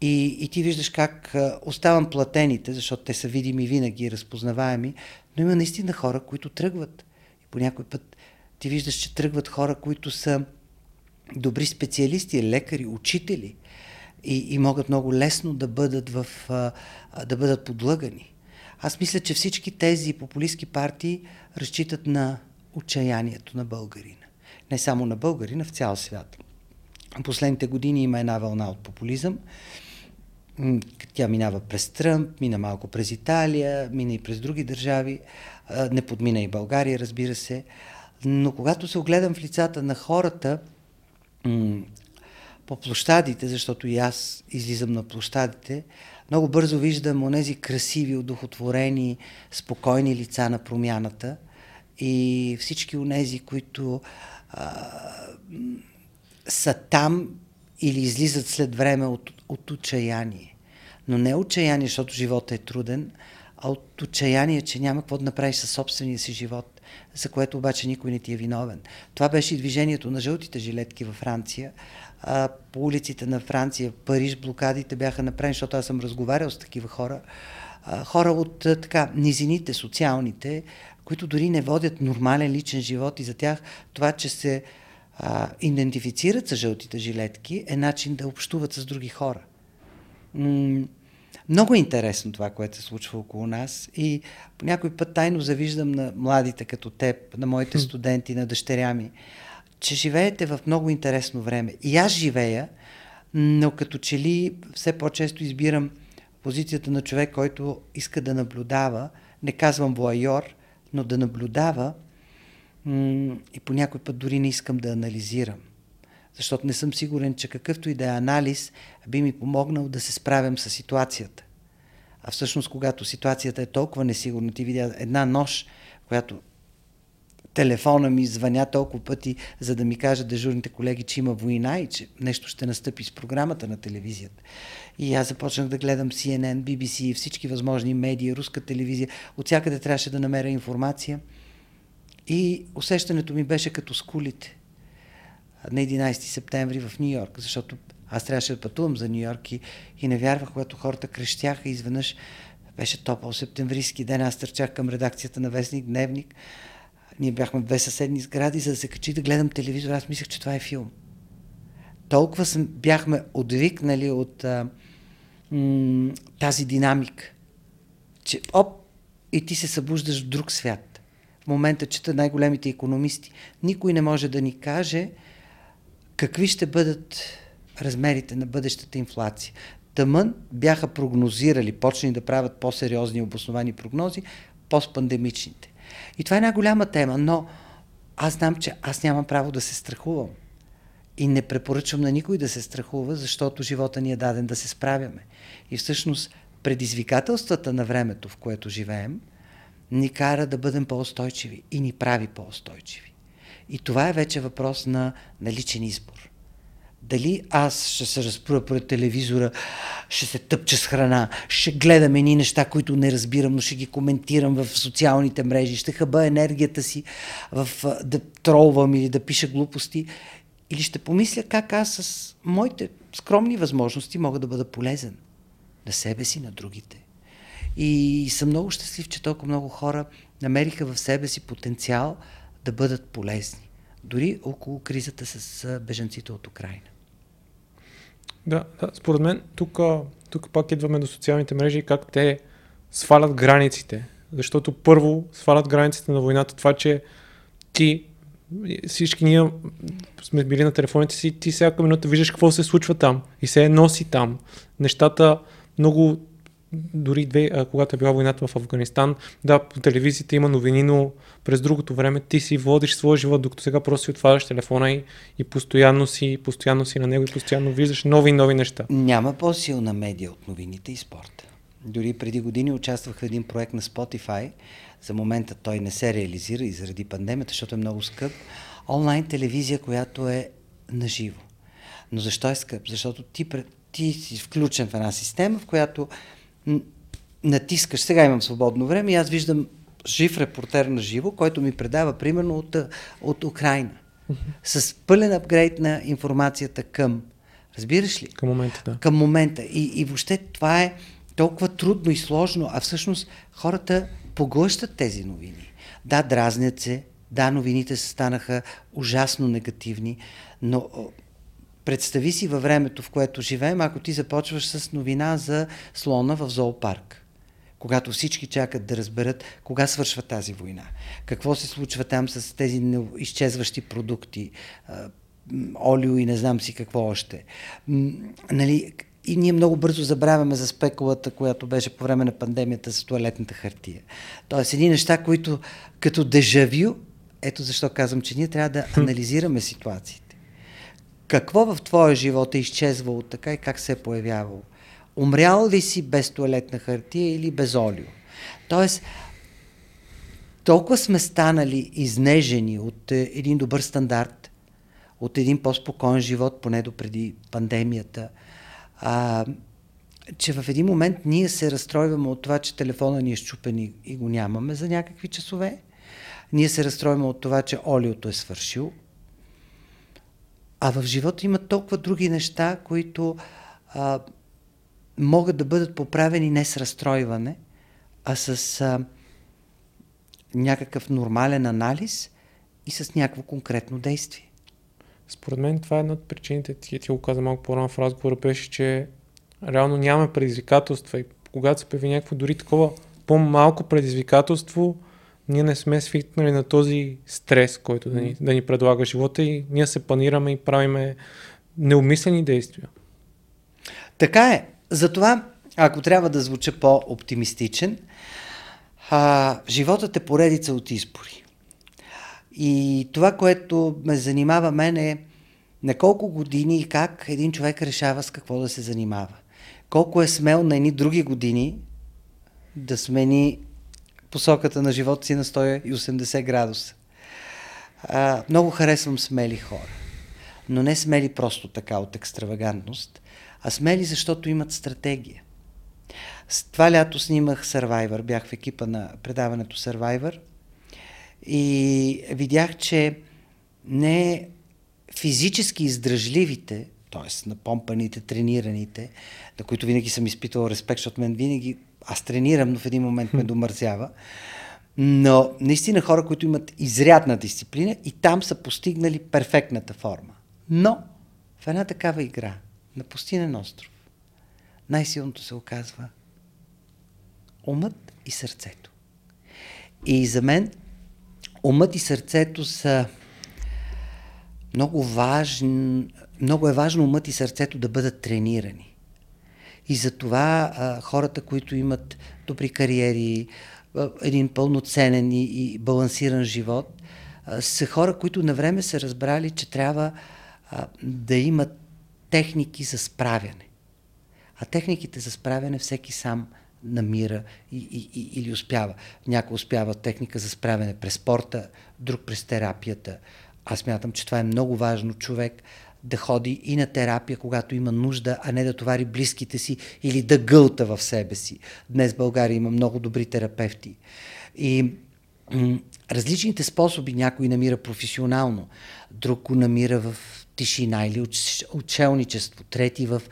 И, и ти виждаш как оставам платените, защото те са видими винаги, разпознаваеми, но има наистина хора, които тръгват. И по някой път ти виждаш, че тръгват хора, които са добри специалисти, лекари, учители и, и могат много лесно да бъдат, в, да бъдат подлъгани. Аз мисля, че всички тези популистски партии разчитат на отчаянието на българина. Не само на българина, в цял свят. В последните години има една вълна от популизъм. Тя минава през Тръмп, мина малко през Италия, мина и през други държави, не подмина и България, разбира се. Но когато се огледам в лицата на хората по площадите, защото и аз излизам на площадите, много бързо виждам онези красиви, удохотворени, спокойни лица на промяната и всички онези, които а, са там или излизат след време от, от отчаяние. Но не отчаяние, защото живота е труден, а от отчаяние, че няма какво да направиш със собствения си живот за което обаче никой не ти е виновен. Това беше и движението на жълтите жилетки във Франция. А, по улиците на Франция, Париж, блокадите бяха направени, защото аз съм разговарял с такива хора. А, хора от а, така, низините, социалните, които дори не водят нормален личен живот и за тях това, че се а, идентифицират с жълтите жилетки, е начин да общуват с други хора. Много е интересно това, което се случва около нас и по някой път тайно завиждам на младите като теб, на моите студенти, на дъщеря ми, че живеете в много интересно време. И аз живея, но като че ли все по-често избирам позицията на човек, който иска да наблюдава, не казвам воайор, но да наблюдава и по някой път дори не искам да анализирам. Защото не съм сигурен, че какъвто и да е анализ би ми помогнал да се справям с ситуацията. А всъщност, когато ситуацията е толкова несигурна, ти видя една нощ, която телефона ми звъня толкова пъти, за да ми кажат дежурните колеги, че има война и че нещо ще настъпи с програмата на телевизията. И аз започнах да гледам CNN, BBC, всички възможни медии, руска телевизия. От всякъде трябваше да намеря информация. И усещането ми беше като скулите на 11 септември в Нью Йорк, защото аз трябваше да пътувам за Нью Йорк и, и не вярвах, когато хората крещяха и изведнъж беше топъл септемврийски ден, аз търчах към редакцията на Вестник Дневник. Ние бяхме две съседни сгради, за да се качи да гледам телевизор. Аз мислех, че това е филм. Толкова съм, бяхме отвикнали от а, м- тази динамика, че оп, и ти се събуждаш в друг свят. В момента чета най-големите економисти. Никой не може да ни каже какви ще бъдат размерите на бъдещата инфлация. Тъмън бяха прогнозирали, почнали да правят по-сериозни обосновани прогнози, постпандемичните. И това е една голяма тема, но аз знам, че аз нямам право да се страхувам. И не препоръчвам на никой да се страхува, защото живота ни е даден да се справяме. И всъщност предизвикателствата на времето, в което живеем, ни кара да бъдем по-устойчиви и ни прави по-устойчиви. И това е вече въпрос на, на личен избор. Дали аз ще се разпруя пред телевизора, ще се тъпча с храна, ще гледам едни неща, които не разбирам, но ще ги коментирам в социалните мрежи, ще хъба енергията си в, да тролвам или да пиша глупости, или ще помисля как аз с моите скромни възможности мога да бъда полезен на себе си, на другите. И съм много щастлив, че толкова много хора намериха в себе си потенциал да бъдат полезни. Дори около кризата с беженците от Украина. Да, да според мен тук, тук пак идваме до социалните мрежи и как те свалят границите. Защото първо свалят границите на войната това, че ти всички ние сме били на телефоните си, ти всяка минута виждаш какво се случва там и се носи там. Нещата много дори две, а, когато е била войната в Афганистан, да, по телевизията има новини, но през другото време ти си водиш своя живот, докато сега просто си отваряш телефона и, и постоянно, си, постоянно си на него и постоянно виждаш нови и нови неща. Няма по-силна медия от новините и спорта. Дори преди години участвах в един проект на Spotify. За момента той не се реализира и заради пандемията, защото е много скъп. Онлайн телевизия, която е наживо. Но защо е скъп? Защото ти, ти си включен в една система, в която натискаш, сега имам свободно време и аз виждам жив репортер на живо, който ми предава примерно от, от Украина. С пълен апгрейд на информацията към. Разбираш ли? Към момента, да. Към момента. И, и въобще това е толкова трудно и сложно, а всъщност хората поглъщат тези новини. Да, дразнят се, да, новините станаха ужасно негативни, но представи си във времето, в което живеем, ако ти започваш с новина за слона в зоопарк. Когато всички чакат да разберат кога свършва тази война. Какво се случва там с тези изчезващи продукти, олио и не знам си какво още. Нали, и ние много бързо забравяме за спекулата, която беше по време на пандемията с туалетната хартия. Тоест, едни неща, които като дежавю, ето защо казвам, че ние трябва да анализираме ситуациите. Какво в твоя живот е изчезвало така и как се е появявало? Умрял ли си без туалетна хартия или без олио? Тоест, толкова сме станали изнежени от е, един добър стандарт, от един по-спокоен живот, поне до преди пандемията, а, че в един момент ние се разстройваме от това, че телефона ни е щупен и, и го нямаме за някакви часове. Ние се разстройваме от това, че олиото е свършил, а в живота има толкова други неща, които а, могат да бъдат поправени не с разстройване, а с а, някакъв нормален анализ и с някакво конкретно действие. Според мен това е една от причините, ти, ти го каза малко по-рано в разговора, беше, че реално нямаме предизвикателства и когато се появи някакво дори такова по-малко предизвикателство, ние не сме свикнали на този стрес, който да ни, да ни предлага живота и ние се планираме и правиме неумислени действия. Така е. Затова ако трябва да звуча по-оптимистичен, а, животът е поредица от избори. И това, което ме занимава мен е на колко години и как един човек решава с какво да се занимава. Колко е смел на едни други години да смени посоката на живота си на 180 градуса. А, много харесвам смели хора. Но не смели просто така от екстравагантност, а смели защото имат стратегия. С това лято снимах Survivor, бях в екипа на предаването Survivor и видях, че не физически издръжливите, т.е. напомпаните, тренираните, на които винаги съм изпитвал респект, защото мен винаги аз тренирам, но в един момент ме домързява. Но наистина хора, които имат изрядна дисциплина и там са постигнали перфектната форма. Но в една такава игра на пустинен остров най-силното се оказва умът и сърцето. И за мен умът и сърцето са много важни, много е важно умът и сърцето да бъдат тренирани. И затова а, хората, които имат добри кариери, един пълноценен и, и балансиран живот, а, са хора, които на време са разбрали, че трябва а, да имат техники за справяне. А техниките за справяне всеки сам намира и, и, и, или успява. Някой успява техника за справяне през спорта, друг през терапията. Аз мятам, че това е много важно човек да ходи и на терапия, когато има нужда, а не да товари близките си или да гълта в себе си. Днес в България има много добри терапевти. И различните способи някой намира професионално, друг го намира в тишина или учелничество, трети в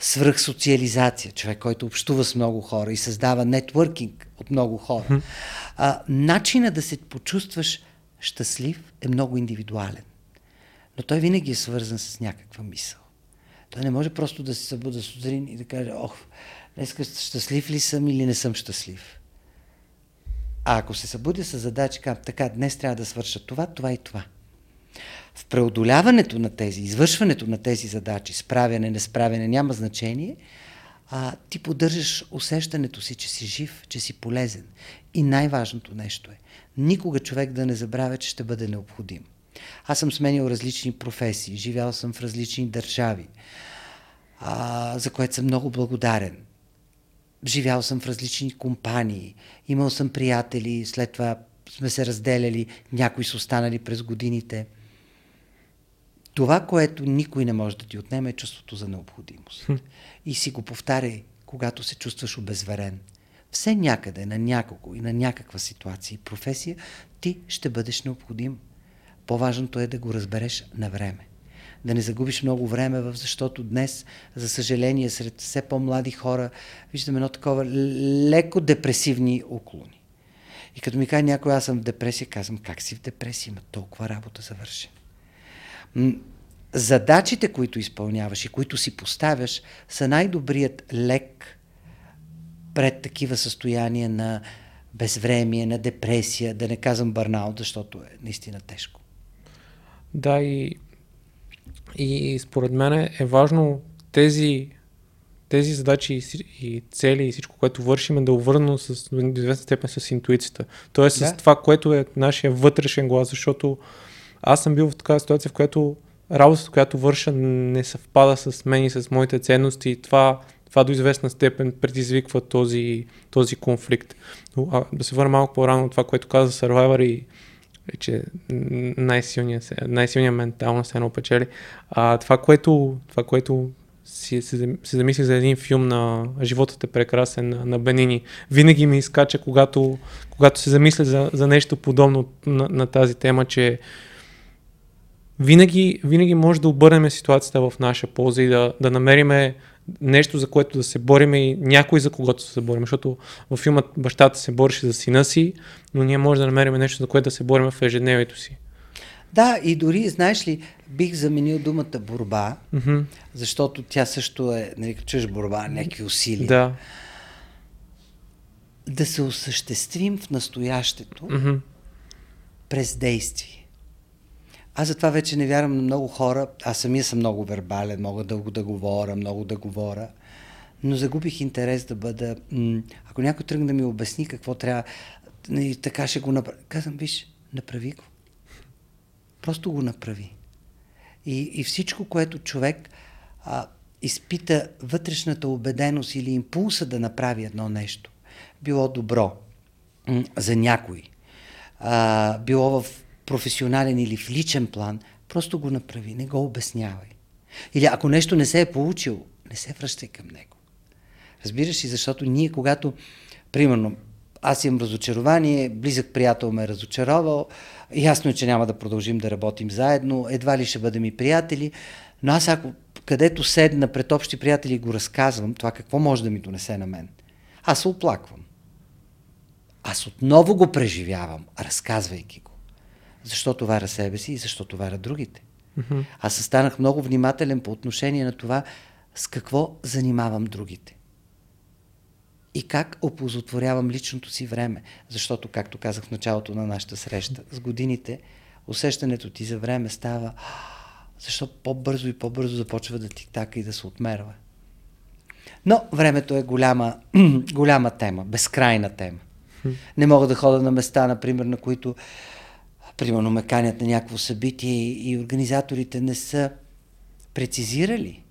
свръхсоциализация, човек, който общува с много хора и създава нетворкинг от много хора. А, начина да се почувстваш щастлив е много индивидуален. Но той винаги е свързан с някаква мисъл. Той не може просто да се събуда сутрин и да каже, ох, днес щастлив ли съм или не съм щастлив. А ако се събудя с задача, така, днес трябва да свърша това, това и това – в преодоляването на тези, извършването на тези задачи, справяне, несправяне, няма значение, а, ти поддържаш усещането си, че си жив, че си полезен. И най-важното нещо е, никога човек да не забравя, че ще бъде необходим. Аз съм сменил различни професии, живял съм в различни държави, а, за което съм много благодарен. Живял съм в различни компании, имал съм приятели, след това сме се разделяли, някои са останали през годините. Това, което никой не може да ти отнеме, е чувството за необходимост. И си го повтаряй, когато се чувстваш обезверен. Все някъде, на някого и на някаква ситуация и професия, ти ще бъдеш необходим. По-важното е да го разбереш на време. Да не загубиш много време, защото днес, за съжаление, сред все по-млади хора, виждаме едно такова леко депресивни уклони. И като ми каже някой, аз съм в депресия, казвам, как си в депресия? Има толкова работа за вършене задачите, които изпълняваш и които си поставяш, са най-добрият лек пред такива състояния на безвремие, на депресия, да не казвам бърнаут, защото е наистина тежко. Да, и, и според мен е важно тези, тези задачи и цели и всичко, което вършим, е да увърно с до известна степен с интуицията. Тоест да. с това, което е нашия вътрешен глас, защото аз съм бил в такава ситуация, в която работата, която върша, не съвпада с мен и с моите ценности и това, това до известна степен предизвиква този, този конфликт. Но, а, да се върна малко по-рано това, което каза Survivor и че най-силният, най-силният ментално се едно печели. А, това, което, това, което си, се, се замисли за един филм на Животът е прекрасен на, на Бенини. Винаги ми изкача, когато, когато се замисля за, за нещо подобно на, на тази тема, че винаги, винаги може да обърнем ситуацията в наша полза и да, да намериме нещо, за което да се борим и някой за когото се борим. Защото в филма бащата се бореше за сина си, но ние може да намерим нещо, за което да се борим в ежедневието си. Да, и дори, знаеш ли, бих заменил думата борба, mm-hmm. защото тя също е, нали, чуеш борба, някакви усилия. Да. Да се осъществим в настоящето mm-hmm. през действие. Аз затова вече не вярвам на много хора. Аз самия съм много вербален, мога дълго да говоря, много да говоря. но загубих интерес да бъда... Ако някой тръгне да ми обясни какво трябва, така ще го направи. Казвам, виж, направи го. Просто го направи. И, и всичко, което човек а, изпита вътрешната убеденост или импулса да направи едно нещо, било добро за някой, а, било в професионален или в личен план, просто го направи, не го обяснявай. Или ако нещо не се е получило, не се връщай към него. Разбираш ли, защото ние, когато, примерно, аз имам разочарование, близък приятел ме е разочаровал, ясно е, че няма да продължим да работим заедно, едва ли ще бъдем и приятели, но аз ако където седна пред общи приятели го разказвам, това какво може да ми донесе на мен? Аз се оплаквам. Аз отново го преживявам, разказвайки. Защо товаря себе си и защо товаря другите. Mm-hmm. Аз станах много внимателен по отношение на това с какво занимавам другите. И как оползотворявам личното си време. Защото, както казах в началото на нашата среща, с годините усещането ти за време става защо по-бързо и по-бързо започва да тиктака и да се отмерва. Но времето е голяма, голяма тема, безкрайна тема. Не мога да хода на места, например, на които примерно ме канят на някакво събитие и организаторите не са прецизирали.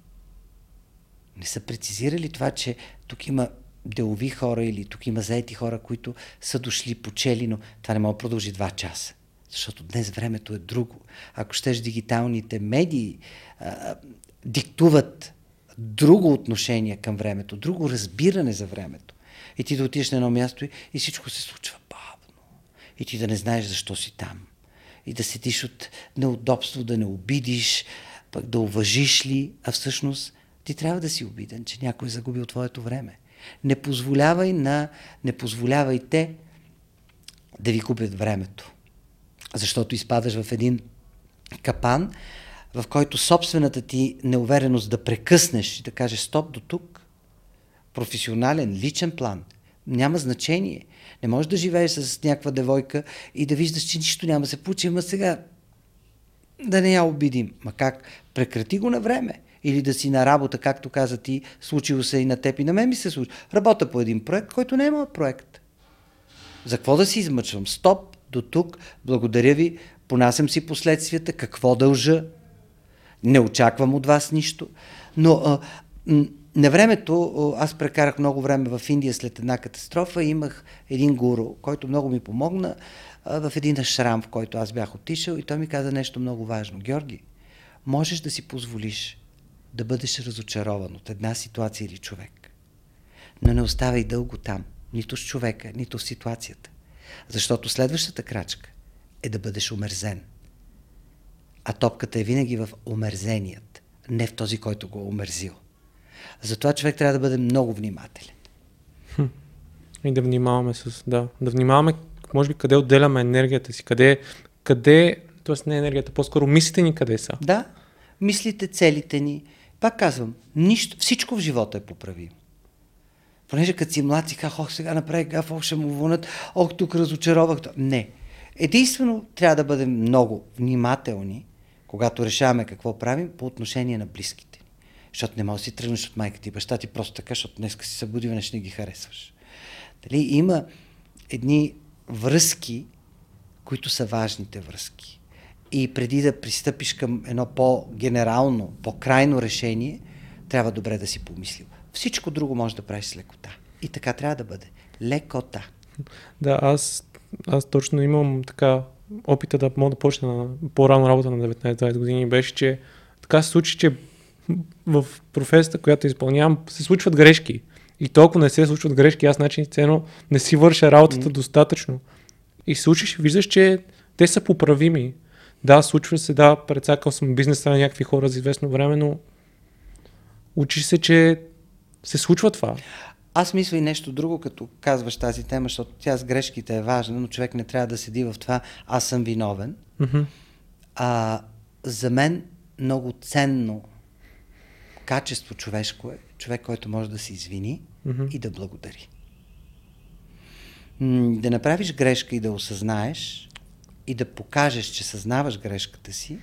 Не са прецизирали това, че тук има делови хора или тук има заети хора, които са дошли, почели, но това не може да продължи два часа. Защото днес времето е друго. Ако щеш дигиталните медии а, диктуват друго отношение към времето, друго разбиране за времето. И ти да отидеш на едно място и, и всичко се случва бавно. И ти да не знаеш защо си там. И да седиш от неудобство, да не обидиш, пък да уважиш ли, а всъщност ти трябва да си обиден, че някой е загубил твоето време. Не позволявай на, не позволявайте да ви купят времето. Защото изпадаш в един капан, в който собствената ти неувереност да прекъснеш и да кажеш стоп до тук, професионален, личен план, няма значение. Не можеш да живееш с някаква девойка и да виждаш, че нищо няма да се получи, ама сега да не я обидим. Ма как? Прекрати го на време. Или да си на работа, както каза ти, случило се и на теб и на мен ми се случи. Работа по един проект, който не е моят проект. За какво да си измъчвам? Стоп, до тук, благодаря ви, понасям си последствията, какво дължа, не очаквам от вас нищо. Но а, на времето, аз прекарах много време в Индия след една катастрофа и имах един гуру, който много ми помогна в един шрам, в който аз бях отишъл и той ми каза нещо много важно. Георги, можеш да си позволиш да бъдеш разочарован от една ситуация или човек, но не оставай дълго там, нито с човека, нито в ситуацията. Защото следващата крачка е да бъдеш омерзен. А топката е винаги в омерзеният, не в този, който го е омерзил. Затова човек трябва да бъде много внимателен. И да внимаваме с... Да, да внимаваме, може би, къде отделяме енергията си, къде, къде т.е. не енергията, по-скоро мислите ни къде са. Да, мислите, целите ни. Пак казвам, нищо, всичко в живота е поправимо. Понеже като си млад си казах, ох, сега направих гаф, ох, ще му вълнат, ох, тук разочаровах. Не. Единствено трябва да бъдем много внимателни, когато решаваме какво правим по отношение на близките. Защото не можеш да си тръгнеш от майка ти баща ти просто така, защото днес си събуди, веднъж не ги харесваш. Дали? Има едни връзки, които са важните връзки. И преди да пристъпиш към едно по-генерално, по-крайно решение, трябва добре да си помислил. Всичко друго може да правиш с лекота. И така трябва да бъде. Лекота. Да, аз, аз точно имам така опита да мога да почна на по-рано работа на 19-20 години беше, че така се случи, че в професията, която изпълнявам, се случват грешки. И толкова не се случват грешки, аз начин цено не си върша работата mm. достатъчно. И случиш, виждаш, че те са поправими. Да, случва се, да, предсакал съм бизнеса на някакви хора за известно време, но учиш се, че се случва това. Аз мисля и нещо друго, като казваш тази тема, защото тя с грешките е важна, но човек не трябва да седи в това аз съм виновен. Mm-hmm. А, за мен много ценно качество човешко е човек, който може да се извини mm-hmm. и да благодари. Да направиш грешка и да осъзнаеш и да покажеш, че съзнаваш грешката си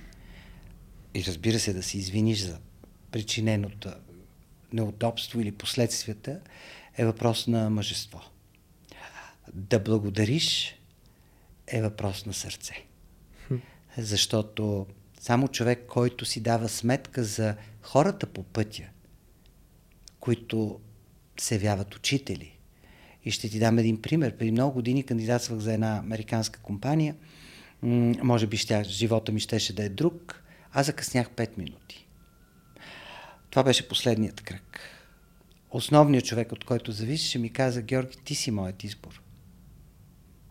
и разбира се да се извиниш за причиненото неудобство или последствията, е въпрос на мъжество. Да благодариш е въпрос на сърце. Защото само човек, който си дава сметка за хората по пътя, които се явяват учители. И ще ти дам един пример. Преди много години кандидатствах за една американска компания. може би ще, живота ми щеше да е друг. Аз закъснях 5 минути. Това беше последният кръг. Основният човек, от който зависеше, ми каза, Георги, ти си моят избор.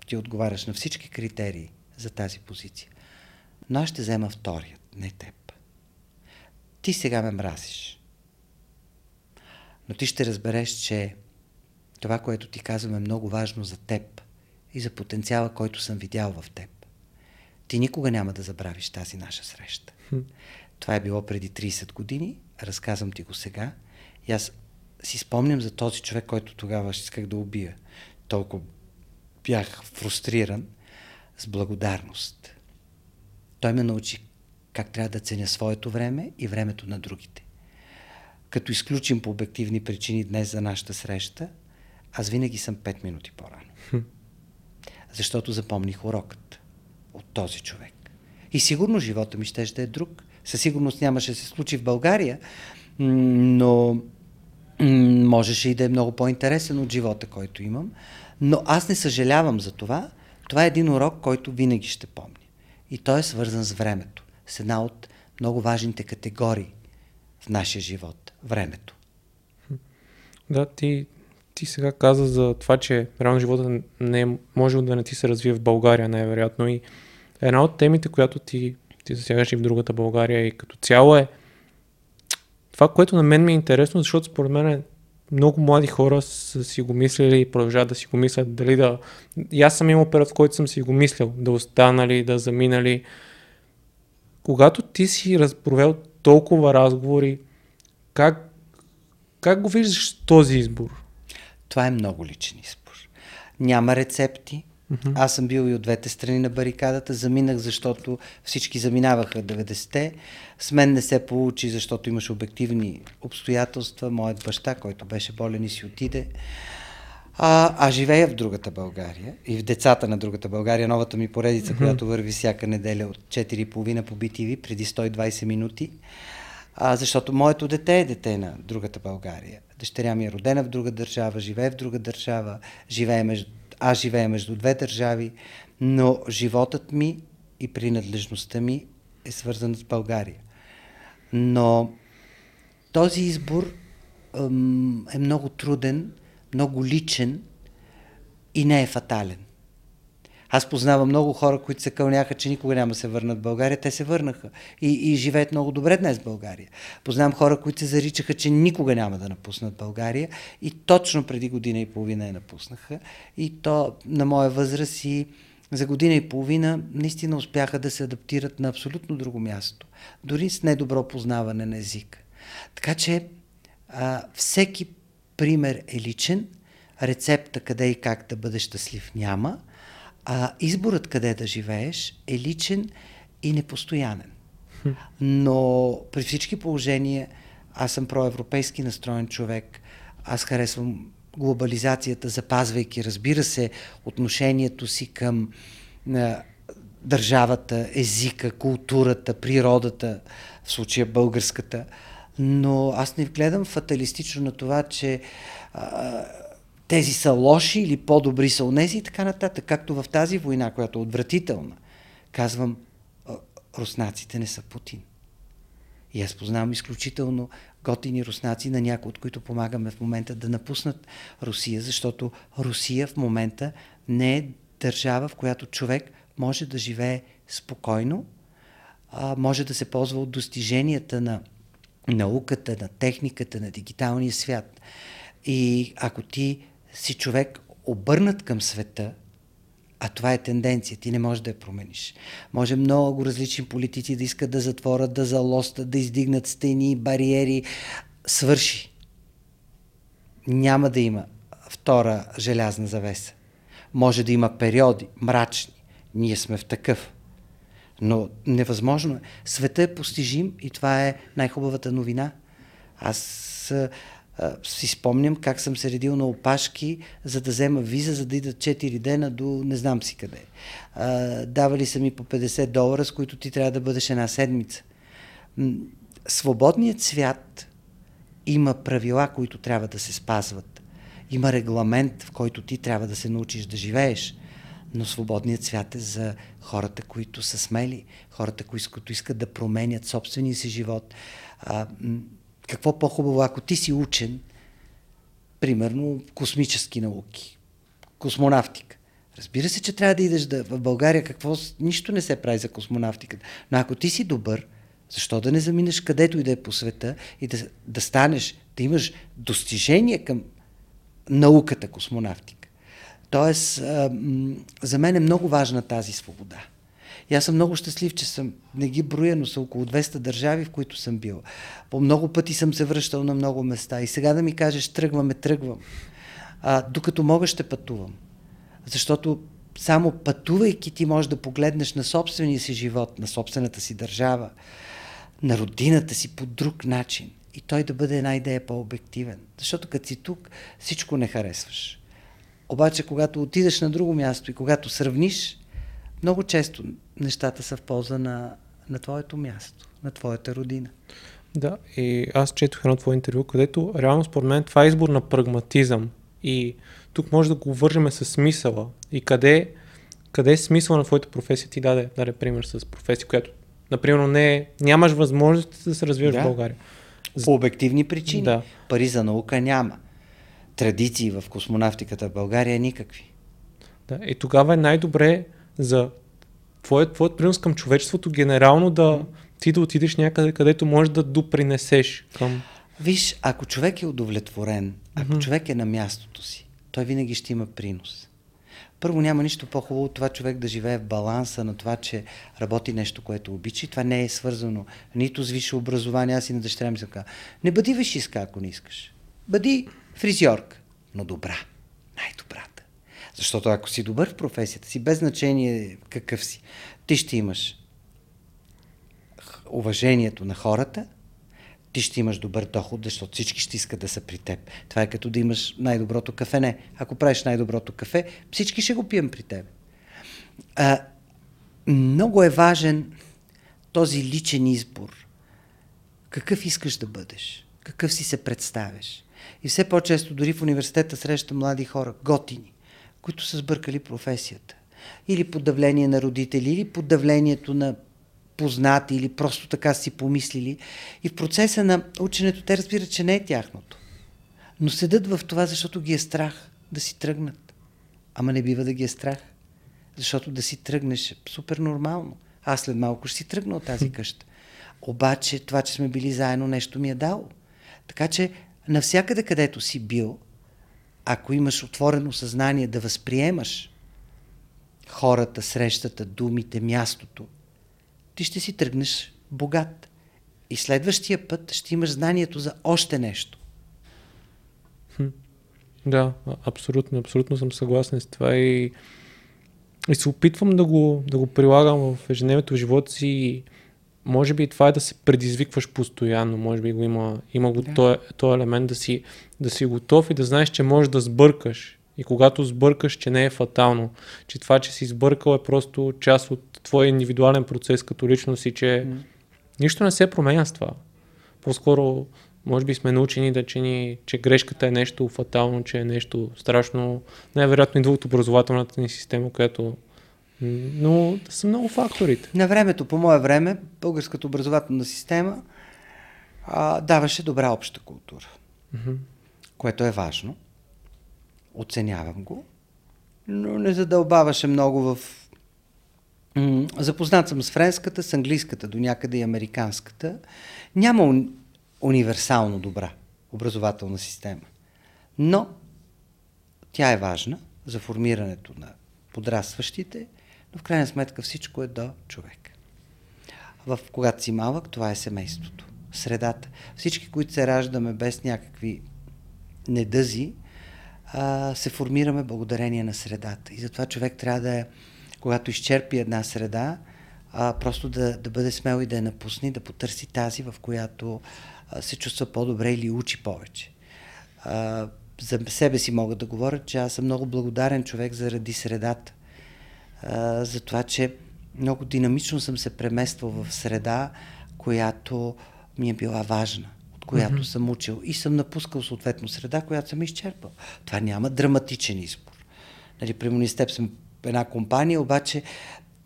Ти отговаряш на всички критерии за тази позиция. Но аз ще взема вторият, не теб. Ти сега ме мразиш. Но ти ще разбереш, че това, което ти казвам е много важно за теб и за потенциала, който съм видял в теб. Ти никога няма да забравиш тази наша среща. Това е било преди 30 години, разказвам ти го сега. И аз си спомням за този човек, който тогава исках да убия. Толкова бях фрустриран с благодарност. Той ме научи как трябва да ценя своето време и времето на другите. Като изключим по обективни причини днес за нашата среща, аз винаги съм 5 минути по-рано. Защото запомних урокът от този човек. И сигурно живота ми ще, ще е друг. Със сигурност нямаше да се случи в България, но можеше и да е много по-интересен от живота, който имам. Но аз не съжалявам за това. Това е един урок, който винаги ще помня. И той е свързан с времето. С една от много важните категории в нашия живот. Времето. Да, ти, ти сега каза за това, че реално живота не е, може да не ти се развие в България, най-вероятно. И една от темите, която ти, ти засягаш и в другата България и като цяло е това, което на мен ми е интересно, защото според мен е много млади хора са си го мислили и продължават да си го мислят, дали да... И аз съм имал период, в който съм си го мислил, да останали, да заминали. Когато ти си разпровел толкова разговори, как, как го виждаш този избор? Това е много личен избор. Няма рецепти, Mm-hmm. Аз съм бил и от двете страни на барикадата. Заминах, защото всички заминаваха 90-те. С мен не се получи, защото имаше обективни обстоятелства. Моят баща, който беше болен и си отиде. А, а живея в другата България и в децата на другата България, новата ми поредица, mm-hmm. която върви всяка неделя от 4.30 по BTV, преди 120 минути. А, защото моето дете е дете на другата България. Дъщеря ми е родена в друга държава, живее в друга държава, живее между аз живея между две държави, но животът ми и принадлежността ми е свързан с България. Но този избор ъм, е много труден, много личен и не е фатален. Аз познавам много хора, които се кълняха, че никога няма се върнат в България. Те се върнаха и, и живеят много добре днес в България. Познавам хора, които се заричаха, че никога няма да напуснат България и точно преди година и половина я напуснаха. И то на моя възраст и за година и половина наистина успяха да се адаптират на абсолютно друго място. Дори с недобро познаване на езика. Така че а, всеки пример е личен, рецепта къде и как да бъдеш щастлив няма – а изборът къде да живееш е личен и непостоянен. Но при всички положения аз съм проевропейски настроен човек. Аз харесвам глобализацията, запазвайки, разбира се, отношението си към държавата, езика, културата, природата, в случая българската. Но аз не гледам фаталистично на това, че а, тези са лоши или по-добри са унези и така нататък. Както в тази война, която е отвратителна, казвам, руснаците не са Путин. И аз познавам изключително готини руснаци, на някои от които помагаме в момента да напуснат Русия, защото Русия в момента не е държава, в която човек може да живее спокойно, а, може да се ползва от достиженията на науката, на техниката, на дигиталния свят. И ако ти си човек обърнат към света, а това е тенденция, ти не можеш да я промениш. Може много различни политици да искат да затворят, да залостат, да издигнат стени, бариери. Свърши. Няма да има втора желязна завеса. Може да има периоди, мрачни. Ние сме в такъв. Но невъзможно е. Света е постижим и това е най-хубавата новина. Аз а, си спомням как съм се редил на опашки, за да взема виза, за да идат 4 дена до не знам си къде. А, давали са ми по 50 долара, с които ти трябва да бъдеш една седмица. Свободният свят има правила, които трябва да се спазват. Има регламент, в който ти трябва да се научиш да живееш. Но свободният свят е за хората, които са смели, хората, които искат да променят собствения си живот. А, какво по-хубаво, ако ти си учен, примерно космически науки, космонавтика. Разбира се, че трябва да идеш да, в България, какво, нищо не се прави за космонавтиката. Но ако ти си добър, защо да не заминеш където и да е по света и да, да станеш, да имаш достижение към науката космонавтика? Тоест, за мен е много важна тази свобода. И аз съм много щастлив, че съм, не ги броя, но са около 200 държави, в които съм бил. По много пъти съм се връщал на много места. И сега да ми кажеш, тръгваме, тръгвам. А, докато мога, ще пътувам. Защото само пътувайки ти можеш да погледнеш на собствения си живот, на собствената си държава, на родината си по друг начин. И той да бъде една идея по-обективен. Защото като си тук, всичко не харесваш. Обаче, когато отидеш на друго място и когато сравниш, много често нещата са в полза на, на твоето място, на твоята родина. Да, и аз четох едно твое интервю, където реално според мен това е избор на прагматизъм. И тук може да го вържеме с смисъла. И къде, къде е смисъл на твоята професия ти даде, даде пример с професия, която, например, не, нямаш възможност да се развиеш да. в България. По обективни причини. Да. Пари за наука няма. Традиции в космонавтиката в България никакви. Да, и тогава е най-добре за твоят, твоят принос към човечеството генерално да ти да отидеш някъде, където можеш да допринесеш към... Виж, ако човек е удовлетворен, ако mm-hmm. човек е на мястото си, той винаги ще има принос. Първо няма нищо по-хубаво от това човек да живее в баланса на това, че работи нещо, което обича. И това не е свързано нито с висше образование. Аз и на дъщеря ми казва, не бъди висшистка, ако не искаш. Бъди фризьорка, но добра. Най-добрата. Защото ако си добър в професията си, без значение какъв си, ти ще имаш уважението на хората, ти ще имаш добър доход, защото всички ще искат да са при теб. Това е като да имаш най-доброто кафене. Ако правиш най-доброто кафе, всички ще го пием при теб. А, много е важен този личен избор. Какъв искаш да бъдеш? Какъв си се представяш? И все по-често, дори в университета, среща млади хора, готини, които са сбъркали професията. Или под давление на родители, или под давлението на познати или просто така си помислили. И в процеса на ученето те разбират, че не е тяхното. Но седат в това, защото ги е страх да си тръгнат. Ама не бива да ги е страх. Защото да си тръгнеш е супер нормално. Аз след малко ще си тръгна от тази къща. Обаче това, че сме били заедно, нещо ми е дало. Така че навсякъде, където си бил, ако имаш отворено съзнание да възприемаш хората, срещата, думите, мястото, ти ще си тръгнеш богат. И следващия път ще имаш знанието за още нещо. Да, абсолютно, абсолютно съм съгласен с това и, и се опитвам да го, да го прилагам в ежедневието в живота си и може би това е да се предизвикваш постоянно, може би го има, има го да. този, елемент да си, да си готов и да знаеш, че можеш да сбъркаш и когато сбъркаш, че не е фатално, че това, че си сбъркал е просто част от твоя индивидуален процес като личност и че mm. нищо не се променя с това. По-скоро, може би сме научени да, че, ни, че грешката е нещо фатално, че е нещо страшно. Най-вероятно идва от образователната ни система, която но са много факторите. На времето, по мое време, българската образователна система а, даваше добра обща култура, mm-hmm. което е важно оценявам го, но не задълбаваше много в... Запознат съм с френската, с английската, до някъде и американската. Няма уни... универсално добра образователна система. Но тя е важна за формирането на подрастващите, но в крайна сметка всичко е до човек. В, когато си малък, това е семейството, средата. Всички, които се раждаме без някакви недъзи, а, се формираме благодарение на средата. И затова човек трябва да е, когато изчерпи една среда, а, просто да, да бъде смел и да я напусне, да потърси тази, в която се чувства по-добре или учи повече. А, за себе си мога да говоря, че аз съм много благодарен човек заради средата. А, за това, че много динамично съм се премествал в среда, която ми е била важна, от която mm-hmm. съм учил и съм напускал съответно среда, която съм изчерпал. Това няма драматичен избор. Нали, примерно с теб съм една компания, обаче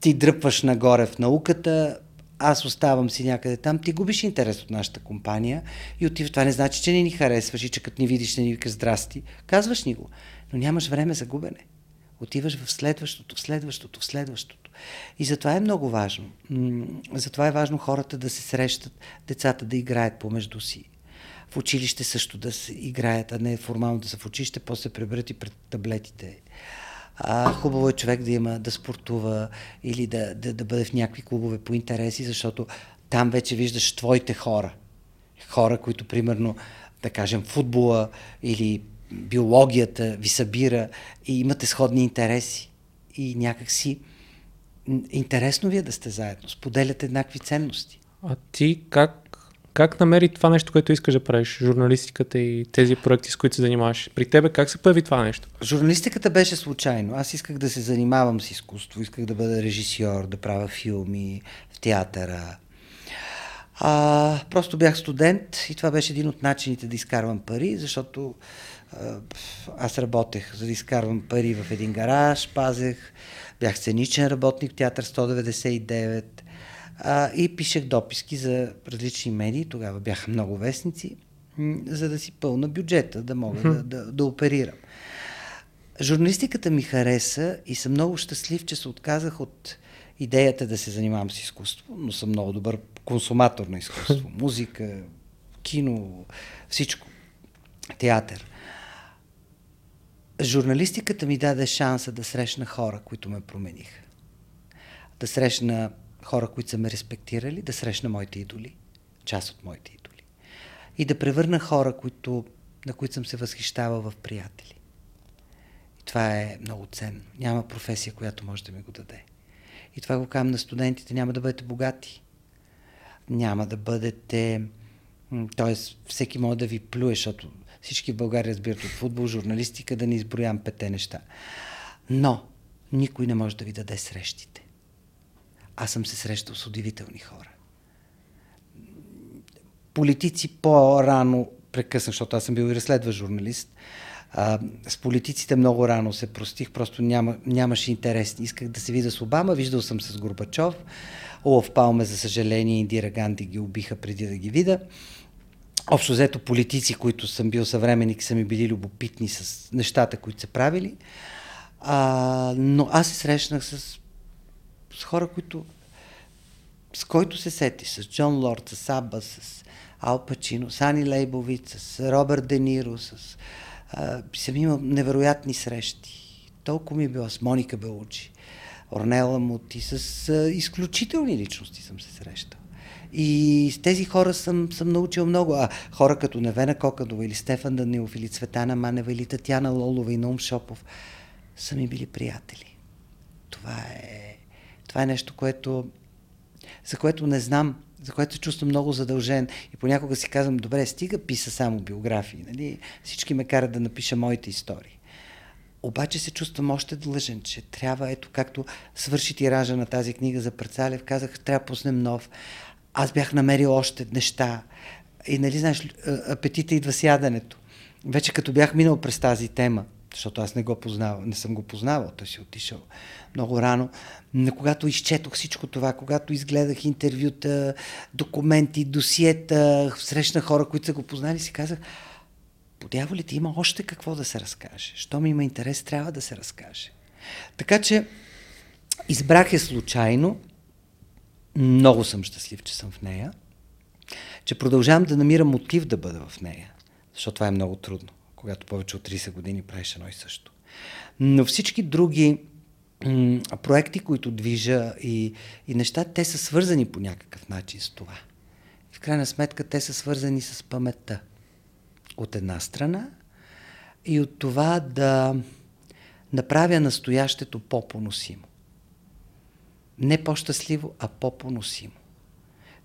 ти дръпваш нагоре в науката, аз оставам си някъде там, ти губиш интерес от нашата компания и отиваш. Това не значи, че не ни харесваш и че като ни видиш, не ни викаш здрасти. Казваш ни го, но нямаш време за губене. Отиваш в следващото, в следващото, в следващото. И затова е много важно. Затова е важно хората да се срещат, децата да играят помежду си. В училище също да се играят, а не формално да са в училище, после се преберат и пред таблетите. А, хубаво е човек да има, да спортува или да, да, да бъде в някакви клубове по интереси, защото там вече виждаш твоите хора. Хора, които примерно, да кажем, футбола или биологията ви събира и имате сходни интереси. И някакси интересно ви е да сте заедно, споделяте еднакви ценности. А ти как как намери това нещо, което искаш да правиш? Журналистиката и тези проекти, с които се занимаваш. При тебе как се появи това нещо? Журналистиката беше случайно. Аз исках да се занимавам с изкуство. Исках да бъда режисьор, да правя филми в театъра. А, просто бях студент и това беше един от начините да изкарвам пари, защото аз работех за да изкарвам пари в един гараж, пазех, бях сценичен работник в театър 199, а, и пишех дописки за различни медии, тогава бяха много вестници, за да си пълна бюджета, да мога да, да, да оперирам. Журналистиката ми хареса и съм много щастлив, че се отказах от идеята да се занимавам с изкуство, но съм много добър консуматор на изкуство. Музика, кино, всичко. Театър. Журналистиката ми даде шанса да срещна хора, които ме промениха. Да срещна хора, които са ме респектирали, да срещна моите идоли, част от моите идоли. И да превърна хора, които, на които съм се възхищавал в приятели. И това е много ценно. Няма професия, която може да ми го даде. И това го казвам на студентите. Няма да бъдете богати. Няма да бъдете... Тоест, всеки може да ви плюе, защото всички в България разбират от футбол, журналистика, да не изброявам пете неща. Но никой не може да ви даде срещите. Аз съм се срещал с удивителни хора. Политици по-рано прекъснах, защото аз съм бил и разследващ журналист. А, с политиците много рано се простих, просто няма, нямаше интерес. Исках да се видя с Обама, виждал съм с Горбачов. Олаф Палме, за съжаление, Индира Ганди ги убиха преди да ги видя. Общо взето политици, които съм бил съвременник, са ми били любопитни с нещата, които са правили. А, но аз се срещнах с с хора, които с който се сети, с Джон Лорд, с Аба, с Ал Пачино, с Ани Лейбовиц, с Робърт Де Ниро, с... А, съм имал невероятни срещи. Толкова ми е било с Моника Белучи, Орнела Мути, с а, изключителни личности съм се срещал. И с тези хора съм, съм научил много. А хора като Невена Кокадова или Стефан Данилов или Цветана Манева или Татьяна Лолова и Наум Шопов са ми били приятели. Това е това е нещо, което, за което не знам, за което се чувствам много задължен. И понякога си казвам, добре, стига писа само биографии. Нали? Всички ме карат да напиша моите истории. Обаче се чувствам още длъжен, че трябва, ето както свърши тиража на тази книга за Парцалев, казах, трябва да пуснем нов. Аз бях намерил още неща. И нали знаеш, апетита идва с яденето. Вече като бях минал през тази тема, защото аз не го познавам, не съм го познавал, той си отишъл много рано, но когато изчетох всичко това, когато изгледах интервюта, документи, досиета, срещна хора, които са го познали, си казах, по дяволите има още какво да се разкаже. Щом има интерес, трябва да се разкаже. Така че избрах е случайно, много съм щастлив, че съм в нея, че продължавам да намирам мотив да бъда в нея, защото това е много трудно когато повече от 30 години правиш едно и също. Но всички други м- проекти, които движа и, и неща, те са свързани по някакъв начин с това. В крайна сметка те са свързани с паметта. От една страна и от това да направя настоящето по-поносимо. Не по-щастливо, а по-поносимо.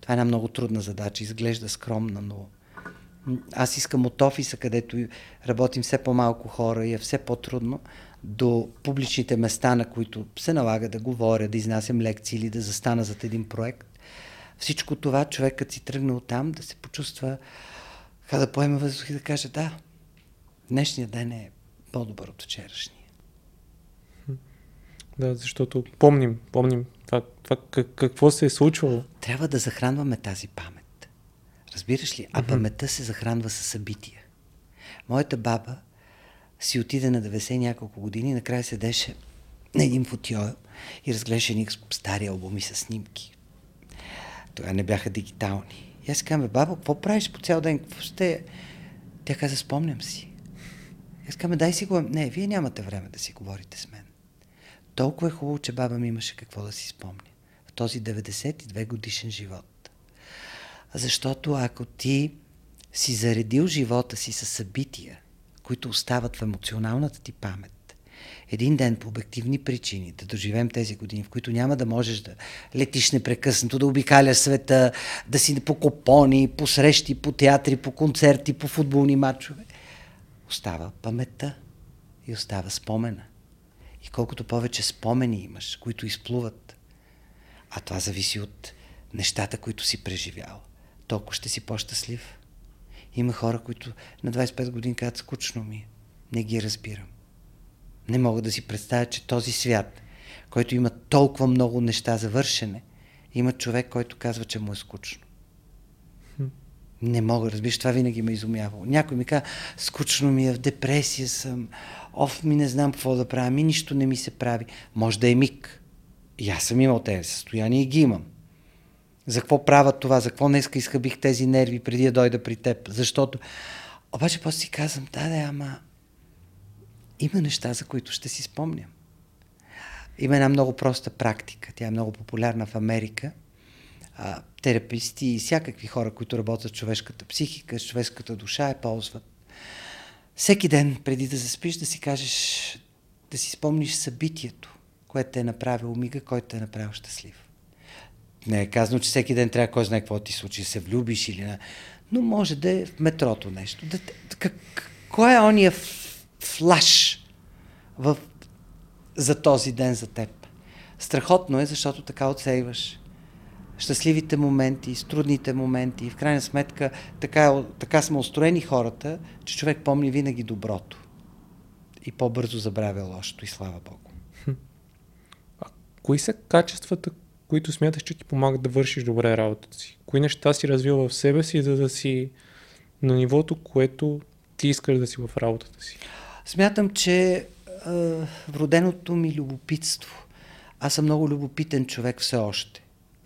Това е една много трудна задача. Изглежда скромна, но Аз искам от офиса, където работим все по-малко хора и е все по-трудно, до публичните места, на които се налага да говоря, да изнасям лекции или да застана зад един проект. Всичко това човекът си тръгне от там да се почувства, да поеме въздух и да каже да, днешният ден е по-добър от вчерашния. Да, защото помним, помним това, това как, какво се е случвало. Трябва да захранваме тази памет. Разбираш ли? А паметта се захранва с събития. Моята баба си отиде на 90 няколко години и накрая седеше на един футиол и разглеждаше едни стари албуми с снимки. Тогава не бяха дигитални. И аз казвам, баба, какво правиш по цял ден? Какво ще... Тя каза, спомням си. Аз казвам, дай си го. Не, вие нямате време да си говорите с мен. Толкова е хубаво, че баба ми имаше какво да си спомня в този 92 годишен живот. Защото ако ти си заредил живота си с събития, които остават в емоционалната ти памет, един ден по обективни причини да доживеем тези години, в които няма да можеш да летиш непрекъснато, да обикаляш света, да си по купони, по срещи, по театри, по концерти, по футболни матчове, остава паметта и остава спомена. И колкото повече спомени имаш, които изплуват, а това зависи от нещата, които си преживял, толкова ще си по-щастлив. Има хора, които на 25 години казват скучно ми. Не ги разбирам. Не мога да си представя, че този свят, който има толкова много неща за вършене, има човек, който казва, че му е скучно. Не мога, разбираш, това винаги ме е изумявало. Някой ми казва, скучно ми е, в депресия съм, оф, ми не знам какво да правя, ми нищо не ми се прави. Може да е миг. И аз съм имал тези състояния и ги имам. За какво правя това? За какво днеска изхъбих тези нерви преди да дойда при теб? Защото... Обаче после си казвам, да, да, ама има неща, за които ще си спомням. Има една много проста практика. Тя е много популярна в Америка. А, тераписти и всякакви хора, които работят с човешката психика, с човешката душа, я ползват. Всеки ден, преди да заспиш, да си кажеш, да си спомниш събитието, което те е направило мига, който те е направил щастлив. Не е казано, че всеки ден трябва кой знае какво ти случи, се влюбиш или не. Но може да е в метрото нещо. Да, как, кой е ония флаш в, за този ден за теб? Страхотно е, защото така отсейваш щастливите моменти, с трудните моменти. И в крайна сметка така, така сме устроени хората, че човек помни винаги доброто. И по-бързо забравя лошото и слава Богу. А кои са качествата, които смяташ, че ти помагат да вършиш добре работата си? Кои неща си развил в себе си, за да си на нивото, което ти искаш да си в работата си? Смятам, че вроденото ми любопитство. Аз съм много любопитен човек все още.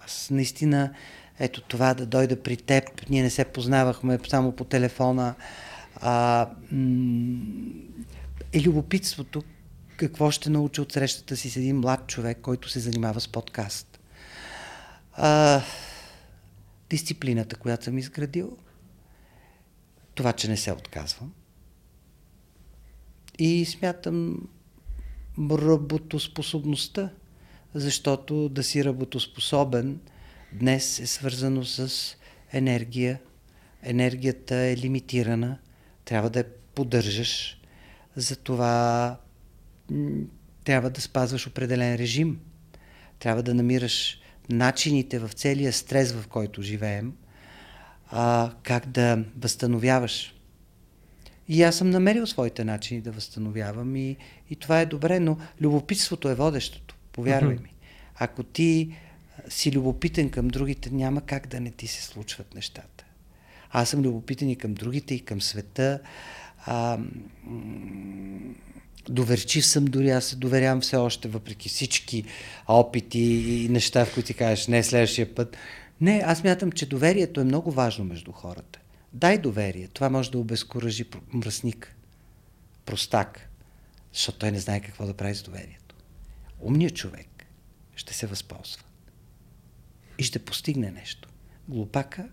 Аз наистина, ето това да дойда при теб, ние не се познавахме само по телефона. А, е любопитството какво ще науча от срещата си с един млад човек, който се занимава с подкаст. А, дисциплината, която съм изградил, това, че не се отказвам. И смятам работоспособността, защото да си работоспособен днес е свързано с енергия. Енергията е лимитирана, трябва да я поддържаш, затова трябва да спазваш определен режим, трябва да намираш начините в целия стрес, в който живеем, а, как да възстановяваш. И аз съм намерил своите начини да възстановявам и, и това е добре, но любопитството е водещото, повярвай ми. Ако ти си любопитен към другите, няма как да не ти се случват нещата. Аз съм любопитен и към другите, и към света. А, доверчив съм дори, аз се доверявам все още, въпреки всички опити и неща, в които ти кажеш не следващия път. Не, аз мятам, че доверието е много важно между хората. Дай доверие. Това може да обезкуражи мръсник, простак, защото той не знае какво да прави с доверието. Умният човек ще се възползва и ще постигне нещо. Глупака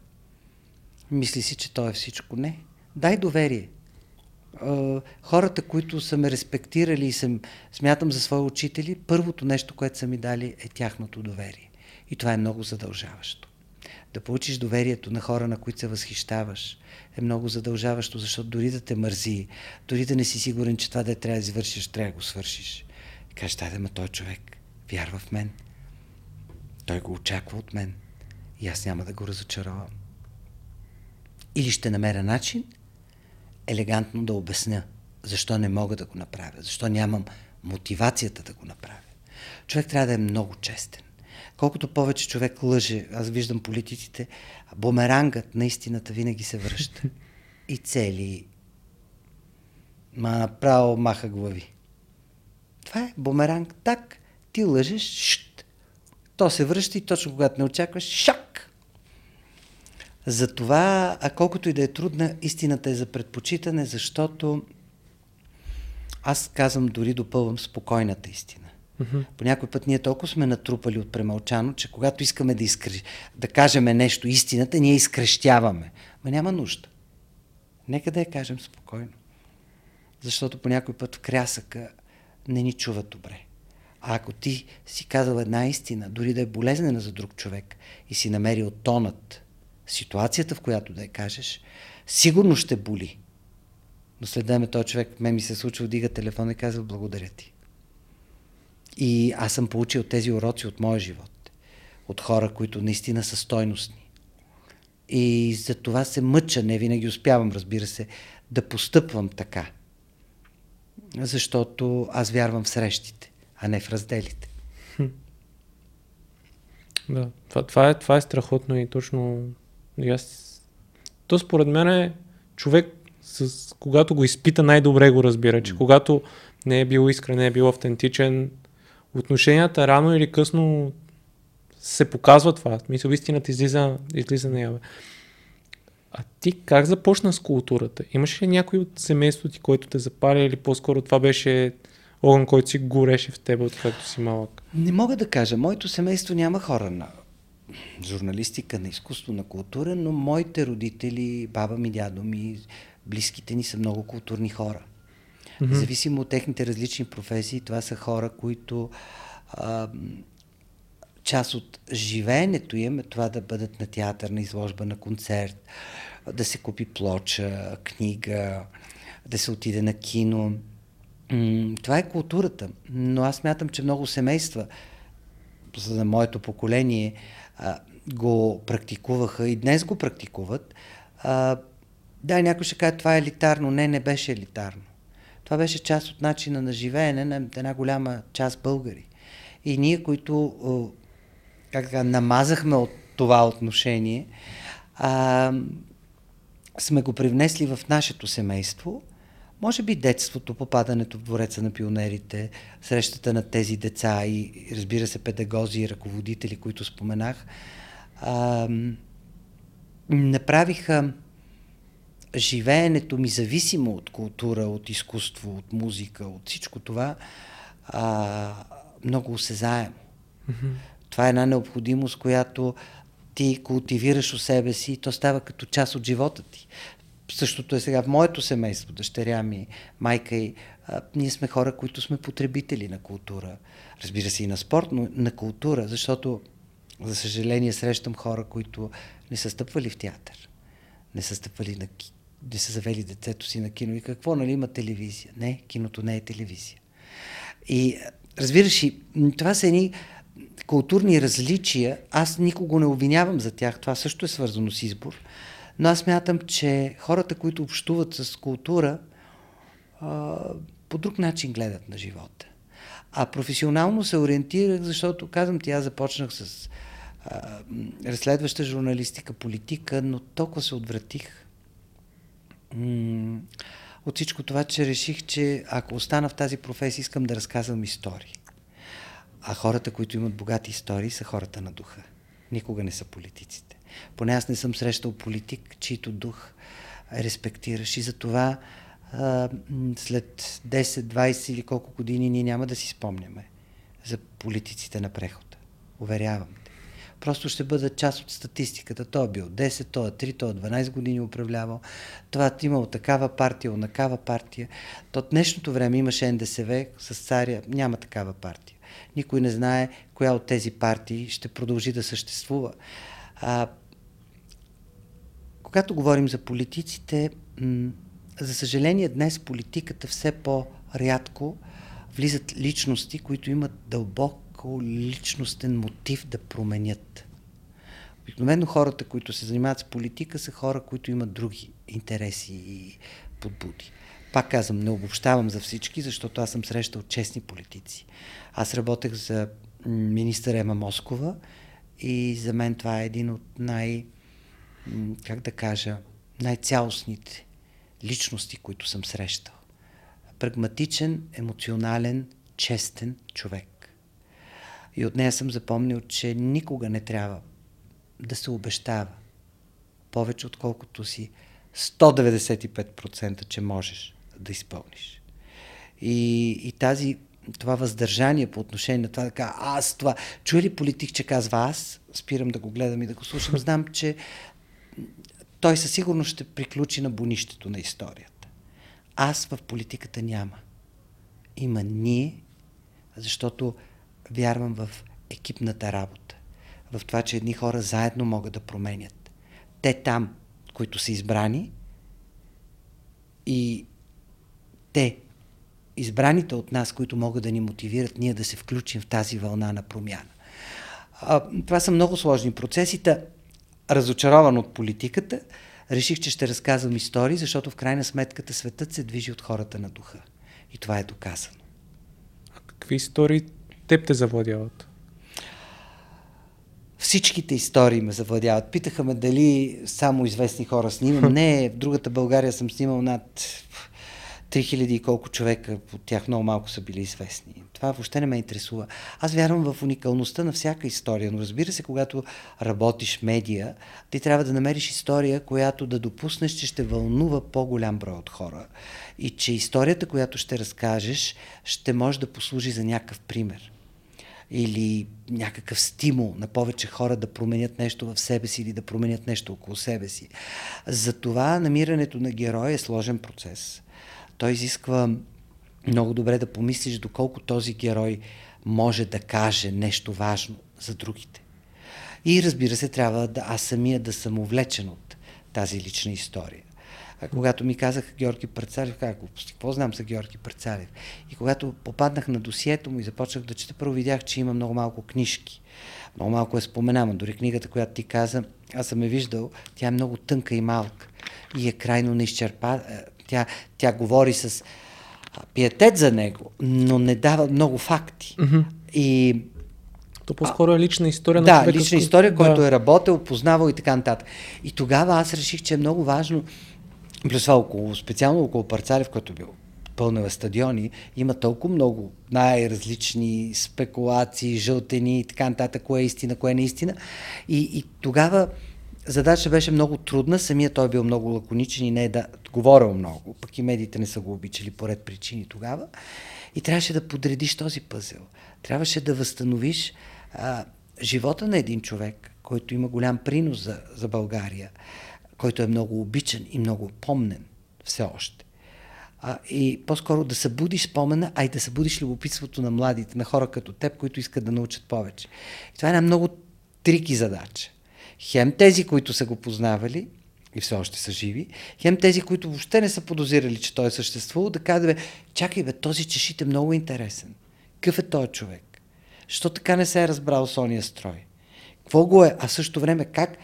мисли си, че той е всичко. Не. Дай доверие хората, които са ме респектирали и съм, смятам за свои учители, първото нещо, което са ми дали е тяхното доверие. И това е много задължаващо. да получиш доверието на хора, на които се възхищаваш, е много задължаващо, защото дори да те мързи, дори да не си сигурен, че това да трябва да извършиш, трябва да го свършиш. И кажеш, дай да ма той човек вярва в мен. Той го очаква от мен. И аз няма да го разочаровам. Или ще намеря начин елегантно да обясня защо не мога да го направя, защо нямам мотивацията да го направя. Човек трябва да е много честен. Колкото повече човек лъже, аз виждам политиците, бумерангът на истината винаги се връща. И цели. Ма направо маха глави. Това е бумеранг. Так, ти лъжеш, шт. То се връща и точно когато не очакваш, шак. Затова, а колкото и да е трудна, истината е за предпочитане, защото аз казвам, дори допълвам спокойната истина. Mm-hmm. По някой път ние толкова сме натрупали от премълчано, че когато искаме да, изкр... да кажем нещо, истината, ние изкрещяваме. Ма няма нужда. Нека да я кажем спокойно. Защото по някой път в крясъка не ни чуват добре. А ако ти си казал една истина, дори да е болезнена за друг човек и си намерил тонът, ситуацията, в която да я кажеш, сигурно ще боли. Но след време този човек, ме ми се случва, дига телефона и казва благодаря ти. И аз съм получил тези уроци от моя живот. От хора, които наистина са стойностни. И за това се мъча, не винаги успявам, разбира се, да постъпвам така. Защото аз вярвам в срещите, а не в разделите. Да, това, това, е, това е страхотно и точно. И аз... То според мен е човек, с, когато го изпита, най-добре го разбира, че когато не е бил искрен, не е бил автентичен, отношенията рано или късно се показва това. Мисля, истината излиза, излиза наяве. А ти как започна с културата? Имаш ли някой от семейството ти, който те запаля или по-скоро това беше огън, който си гореше в теб, откакто си малък? Не мога да кажа. Моето семейство няма хора на журналистика, на изкуство, на култура, но моите родители, баба ми, дядо ми, близките ни са много културни хора. Mm-hmm. Независимо от техните различни професии, това са хора, които а, част от живеенето им е това да бъдат на театър, на изложба, на концерт, да се купи плоча, книга, да се отиде на кино. Това е културата. Но аз мятам, че много семейства, за моето поколение, го практикуваха и днес го практикуват. Да, някой ще каже, това е елитарно. Не, не беше елитарно. Това беше част от начина на живеене на една голяма част българи. И ние, които как намазахме от това отношение, а, сме го привнесли в нашето семейство. Може би детството, попадането в двореца на пионерите, срещата на тези деца и разбира се педагози и ръководители, които споменах, а, направиха живеенето ми зависимо от култура, от изкуство, от музика, от всичко това, а, много осезаемо. Mm-hmm. Това е една необходимост, която ти култивираш у себе си и то става като част от живота ти. Същото е сега в моето семейство, дъщеря ми, майка и ние сме хора, които сме потребители на култура. Разбира се и на спорт, но на култура, защото за съжаление срещам хора, които не са стъпвали в театър, не са стъпвали на не са завели децето си на кино. И какво, нали има телевизия? Не, киното не е телевизия. И разбираш, това са едни културни различия, аз никого не обвинявам за тях, това също е свързано с избор, но аз мятам, че хората, които общуват с култура, по друг начин гледат на живота. А професионално се ориентирах, защото, казвам ти, аз започнах с а, разследваща журналистика, политика, но толкова се отвратих м- от всичко това, че реших, че ако остана в тази професия, искам да разказвам истории. А хората, които имат богати истории, са хората на духа. Никога не са политиците. Поне аз не съм срещал политик, чийто дух респектираш. И затова а, след 10, 20 или колко години ние няма да си спомняме за политиците на прехода. Уверявам те. Просто ще бъдат част от статистиката. Той е бил 10, той е 3, той е 12 години управлявал. Това е имал такава партия, онакава партия. То от днешното време имаше НДСВ с царя. Няма такава партия. Никой не знае коя от тези партии ще продължи да съществува. А, Когато говорим за политиците, за съжаление днес политиката все по-рядко влизат личности, които имат дълбоко личностен мотив да променят. Обикновено хората, които се занимават с политика, са хора, които имат други интереси и подбуди. Пак казвам, не обобщавам за всички, защото аз съм срещал честни политици. Аз работех за министър Ема Москова и за мен това е един от най, как да кажа, най-цялостните личности, които съм срещал. Прагматичен, емоционален, честен човек. И от нея съм запомнил, че никога не трябва да се обещава повече, отколкото си 195%, че можеш да изпълниш. И, и тази, това въздържание по отношение на това да кажа, аз това, чуя ли политик, че казва аз, спирам да го гледам и да го слушам, знам, че той със сигурност ще приключи на бонището на историята. Аз в политиката няма. Има ние, защото вярвам в екипната работа. В това, че едни хора заедно могат да променят. Те там, които са избрани, и те, избраните от нас, които могат да ни мотивират ние да се включим в тази вълна на промяна. А, това са много сложни процеси. Та, разочарован от политиката, реших, че ще разказвам истории, защото в крайна сметката светът се движи от хората на духа. И това е доказано. А какви истории теб те завладяват? Всичките истории ме завладяват. Питаха ме дали само известни хора снимам. Не, в другата България съм снимал над 3000 и колко човека, от тях много малко са били известни. Това въобще не ме интересува. Аз вярвам в уникалността на всяка история, но разбира се, когато работиш медия, ти трябва да намериш история, която да допуснеш, че ще вълнува по-голям брой от хора и че историята, която ще разкажеш, ще може да послужи за някакъв пример или някакъв стимул на повече хора да променят нещо в себе си или да променят нещо около себе си. Затова намирането на героя е сложен процес. Той изисква много добре да помислиш доколко този герой може да каже нещо важно за другите. И разбира се, трябва да аз самия да съм увлечен от тази лична история. А когато ми казаха Георги Парцалев, как какво знам за Георги Парцалев? И когато попаднах на досието му и започнах да чета, първо видях, че има много малко книжки. Много малко е споменавам. Дори книгата, която ти каза, аз съм е виждал, тя е много тънка и малка. И е крайно неизчерпа. Тя, тя говори с пиетет за него, но не дава много факти. Mm-hmm. И то по-скоро е лична история да, на човека. лична история, който да. е работил, познавал и така нататък. И тогава аз реших, че е много важно, плюс това около, специално около Парцалев, който е бил пълнава стадиони, има толкова много най-различни спекулации, жълтени и така нататък, кое е истина, кое не е истина. И, и тогава задача беше много трудна, самия той бил много лаконичен и не е да говорил много, пък и медиите не са го обичали по ред причини тогава. И трябваше да подредиш този пъзел. Трябваше да възстановиш а, живота на един човек, който има голям принос за, за България, който е много обичан и много помнен все още. А, и по-скоро да събудиш спомена, а и да събудиш любопитството на младите, на хора като теб, които искат да научат повече. И това е една много трики задача. Хем тези, които са го познавали и все още са живи, хем тези, които въобще не са подозирали, че той е съществувал, да кажат, бе, чакай бе, този чешит е много интересен. Какъв е този човек? Що така не се е разбрал с ония строй? Какво го е? А в същото време как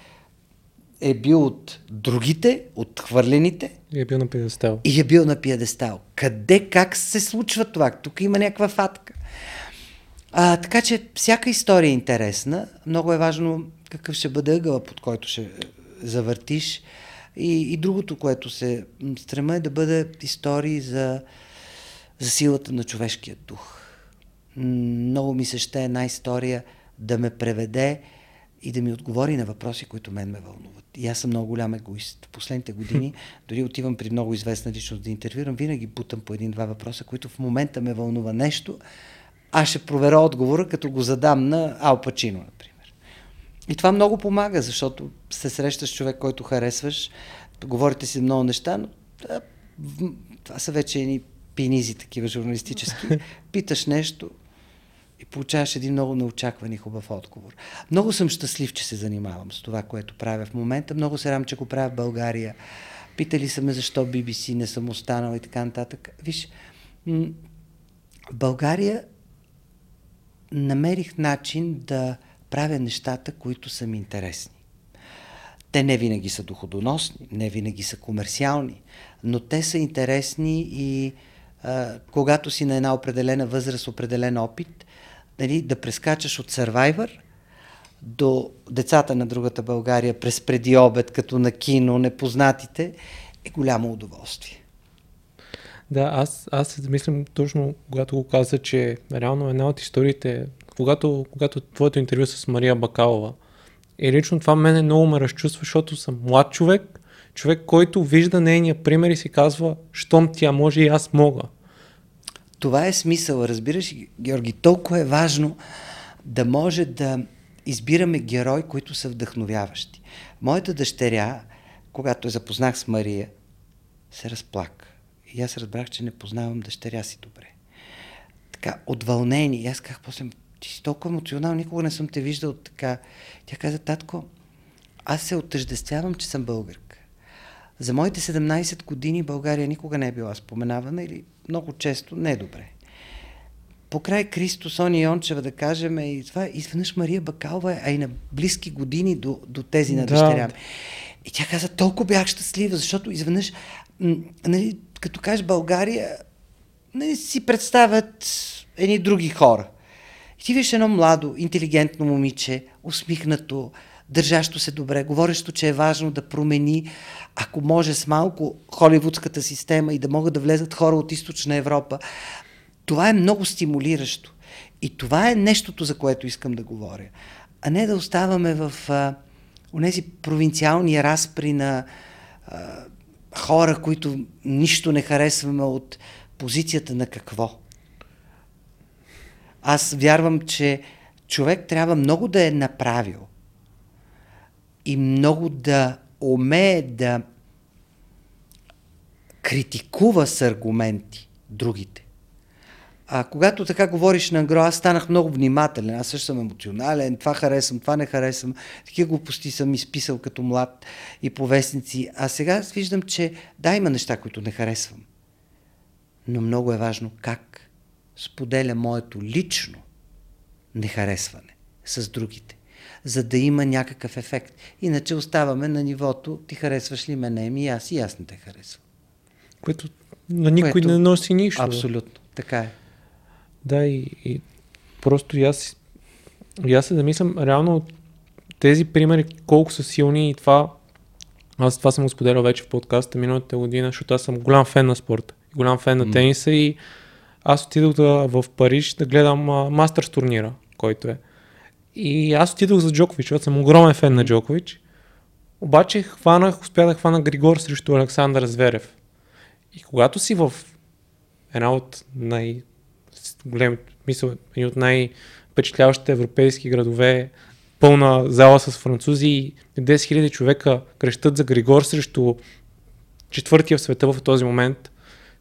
е бил от другите, от хвърлените. И е бил на пиедестал. И е бил на пиедестал. Къде, как се случва това? Тук има някаква фатка. А, така че всяка история е интересна. Много е важно какъв ще бъде ъгъла, под който ще завъртиш. И, и другото, което се стрема е да бъде истории за, за силата на човешкия дух. Много ми се ще една история да ме преведе и да ми отговори на въпроси, които мен ме вълнуват. И аз съм много голям егоист. В последните години, дори отивам при много известна личност да интервюрам, винаги бутам по един-два въпроса, които в момента ме вълнува нещо, аз ще проверя отговора, като го задам на Ал Пачино, например. И това много помага, защото се срещаш с човек, който харесваш, говорите си много неща, но да, това са вече едни пинизи такива журналистически. Питаш нещо, И получаваш един много неочакван и хубав отговор. Много съм щастлив, че се занимавам с това, което правя в момента. Много се рам, че го правя в България. Питали са ме защо BBC не съм останал и така нататък. Виж, България намерих начин да правя нещата, които са ми интересни. Те не винаги са доходоносни, не винаги са комерциални, но те са интересни и а, когато си на една определена възраст, определен опит, нали, да прескачаш от Survivor до децата на другата България през преди обед, като на кино, непознатите, е голямо удоволствие. Да, аз, аз се замислям точно, когато го каза, че реално една от историите, когато, когато твоето интервю с Мария Бакалова, и лично това мене много ме разчувства, защото съм млад човек, човек, който вижда нейния пример и си казва, щом тя може и аз мога. Това е смисъл, разбираш, Георги. Толкова е важно да може да избираме герои, които са вдъхновяващи. Моята дъщеря, когато я запознах с Мария, се разплака. И аз разбрах, че не познавам дъщеря си добре. Така, от вълнение. И аз казах после, ти си толкова емоционал, никога не съм те виждал така. Тя каза, татко, аз се отъждествявам, че съм българка. За моите 17 години България никога не е била споменавана или много често не е добре. Покрай Кристо, Соня Йончева, да кажем, и това, изведнъж Мария Бакалва, а и на близки години до, до тези на дъщеря. Да. И тя каза, толкова бях щастлива, защото изведнъж, нали, като кажеш България, нали, си представят едни други хора. И ти виж едно младо, интелигентно момиче, усмихнато, държащо се добре, говорещо, че е важно да промени, ако може с малко холивудската система и да могат да влезат хора от източна Европа. Това е много стимулиращо. И това е нещото, за което искам да говоря. А не да оставаме в тези провинциални разпри на а, хора, които нищо не харесваме от позицията на какво. Аз вярвам, че човек трябва много да е направил и много да умее да критикува с аргументи другите. А когато така говориш на ангро, аз станах много внимателен. Аз също съм емоционален, това харесвам, това не харесвам. Такива глупости съм изписал като млад и повестници. А сега виждам, че да, има неща, които не харесвам. Но много е важно как споделя моето лично нехаресване с другите, за да има някакъв ефект. Иначе оставаме на нивото, ти харесваш ли мене, ми аз и аз не те харесвам. Което на никой Което... не носи нищо. Абсолютно, така е. Да, и, и просто и аз, и аз се замислям, реално тези примери колко са силни и това, аз това съм го споделял вече в подкаста миналата година, защото аз съм голям фен на спорта, голям фен на тениса и аз отидох да, в Париж да гледам Мастърс турнира, който е. И аз отидох за Джокович, защото съм огромен фен на Джокович. Обаче хванах, успя да хвана Григор срещу Александър Зверев. И когато си в една от най големи, мисъл, един от най-впечатляващите европейски градове, пълна зала с французи и 10 000 човека крещат за Григор срещу четвъртия в света в този момент,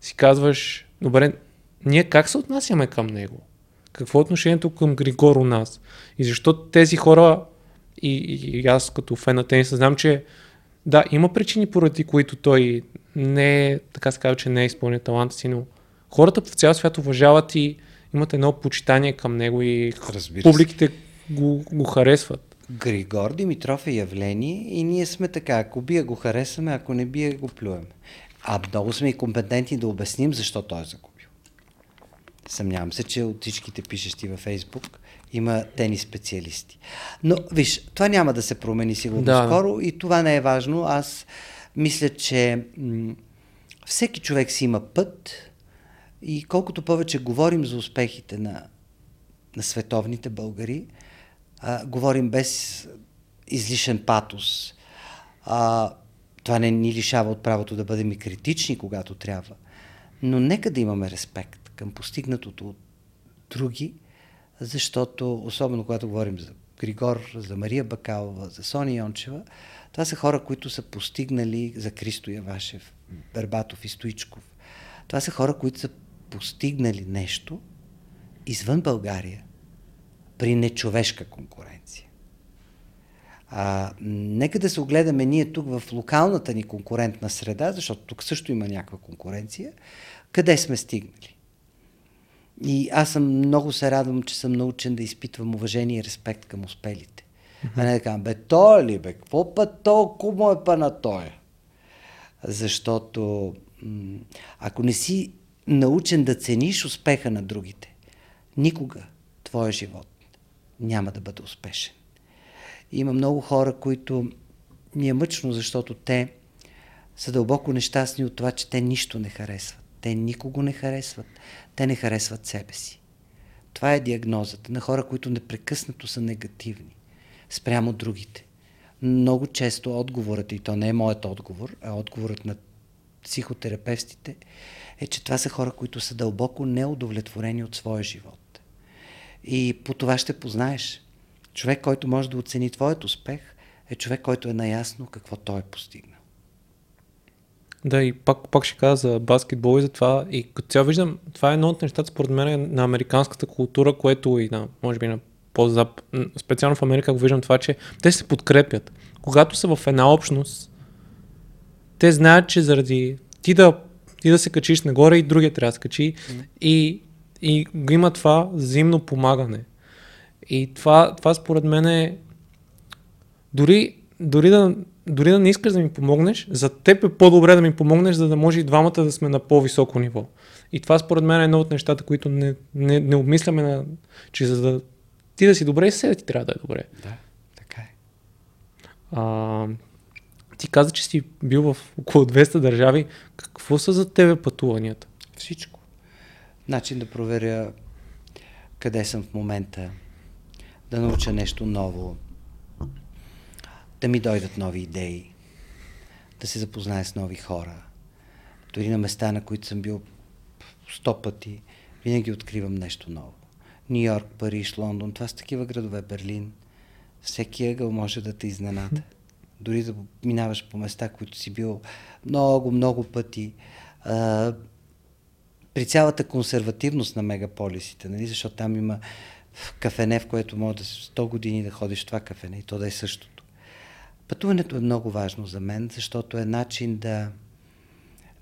си казваш, добре, ние как се отнасяме към него? Какво е отношението към Григор у нас? И защо тези хора, и, и, и аз като фен на тениса, знам, че да, има причини, поради които той не е, така се казва, че не е изпълнен таланта си, но хората в цял свят уважават и имат едно почитание към него и Разбира публиките го, го харесват. Григор Димитров е явление и ние сме така. Ако бия го харесваме, ако не бие го плюем. А много сме и компетентни да обясним защо той е загубил. Съмнявам се, че от всичките пишещи във Фейсбук има тени специалисти. Но, виж, това няма да се промени сигурно да. скоро и това не е важно. Аз мисля, че м- всеки човек си има път и колкото повече говорим за успехите на, на световните българи, а, говорим без излишен патос. А, това не ни лишава от правото да бъдем и критични, когато трябва. Но нека да имаме респект към постигнатото от други, защото, особено когато говорим за Григор, за Мария Бакалова, за Сони Йончева, това са хора, които са постигнали за Кристо Явашев, Бербатов и Стоичков. Това са хора, които са постигнали нещо извън България, при нечовешка конкуренция. А, нека да се огледаме ние тук в локалната ни конкурентна среда, защото тук също има някаква конкуренция, къде сме стигнали. И аз съм много се радвам, че съм научен да изпитвам уважение и респект към успелите. А не да кажа, бе, той ли, бе, какво път толкова му е па на той? Защото ако не си научен да цениш успеха на другите, никога твоя живот няма да бъде успешен. Има много хора, които ми е мъчно, защото те са дълбоко нещастни от това, че те нищо не харесват. Те никого не харесват. Те не харесват себе си. Това е диагнозата на хора, които непрекъснато са негативни спрямо другите. Много често отговорът, и то не е моят отговор, а отговорът на психотерапевтите, е, че това са хора, които са дълбоко неудовлетворени от своя живот. И по това ще познаеш. Човек, който може да оцени твоят успех, е човек, който е наясно какво той е постигнал. Да, и пак, пак ще кажа за баскетбол и за това. И като цяло виждам, това е едно от нещата, според мен, на американската култура, което и на, може би на по-зап... специално в Америка го виждам това, че те се подкрепят. Когато са в една общност, те знаят, че заради ти да, ти да се качиш нагоре и другия трябва да се качи mm. и, и го има това взаимно помагане. И това, това според мен е дори, дори да дори да не искаш да ми помогнеш, за теб е по-добре да ми помогнеш, за да може и двамата да сме на по-високо ниво. И това според мен е едно от нещата, които не, не, не обмисляме, на, че за да ти да си добре, и себе ти трябва да е добре. Да, така е. А, ти каза, че си бил в около 200 държави. Какво са за тебе пътуванията? Всичко. Начин да проверя къде съм в момента, да науча нещо ново, да ми дойдат нови идеи, да се запозная с нови хора. Дори на места, на които съм бил сто пъти, винаги откривам нещо ново. Нью Йорк, Париж, Лондон, това са такива градове, Берлин. Всеки ъгъл може да те изненада. Дори да минаваш по места, които си бил много, много пъти. А, при цялата консервативност на мегаполисите, нали? защото там има кафене, в което може да 100 години да ходиш в това кафене и то да е същото. Пътуването е много важно за мен, защото е начин да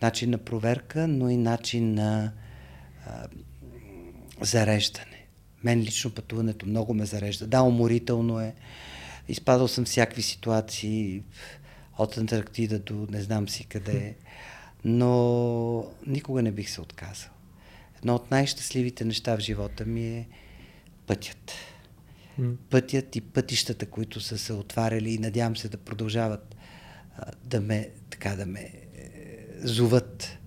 начин на проверка, но и начин на а, зареждане. Мен лично пътуването много ме зарежда. Да, уморително е. Изпадал съм всякакви ситуации от Антарктида до не знам си къде, но никога не бих се отказал. Едно от най-щастливите неща в живота ми е пътят пътят и пътищата, които са се отваряли и надявам се да продължават да ме, така да ме е, зоват.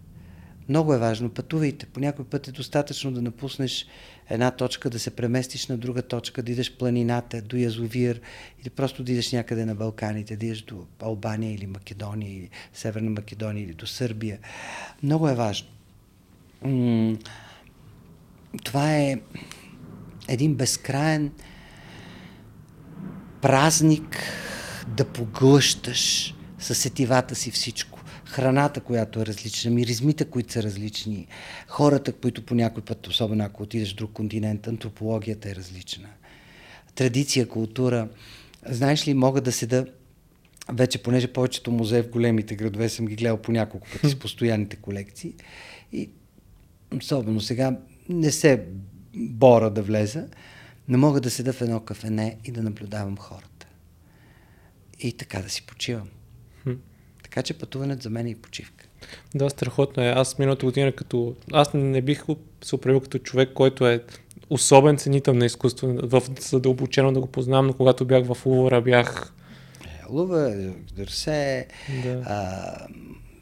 Много е важно. Пътувайте. По някой път е достатъчно да напуснеш една точка, да се преместиш на друга точка, да идеш планината, до Язовир или просто да идеш някъде на Балканите, да идеш до Албания или Македония, или Северна Македония, или до Сърбия. Много е важно. Това е един безкраен празник да поглъщаш със сетивата си всичко. Храната, която е различна, миризмите, които са различни, хората, които по някой път, особено ако отидеш в друг континент, антропологията е различна. Традиция, култура. Знаеш ли, мога да седа вече, понеже повечето музеи в големите градове съм ги гледал по няколко пъти с постоянните колекции. И особено сега не се бора да влеза, не мога да седа в едно кафене и да наблюдавам хората. И така да си почивам. Така че пътуването за мен е и почивка. Да, страхотно е. Аз миналата година като... Аз не бих се оправил като човек, който е особен ценител на изкуство, в задълбочено да го познавам, но когато бях в Лувъра, бях... Е, Лувър, Дърсе, да. а,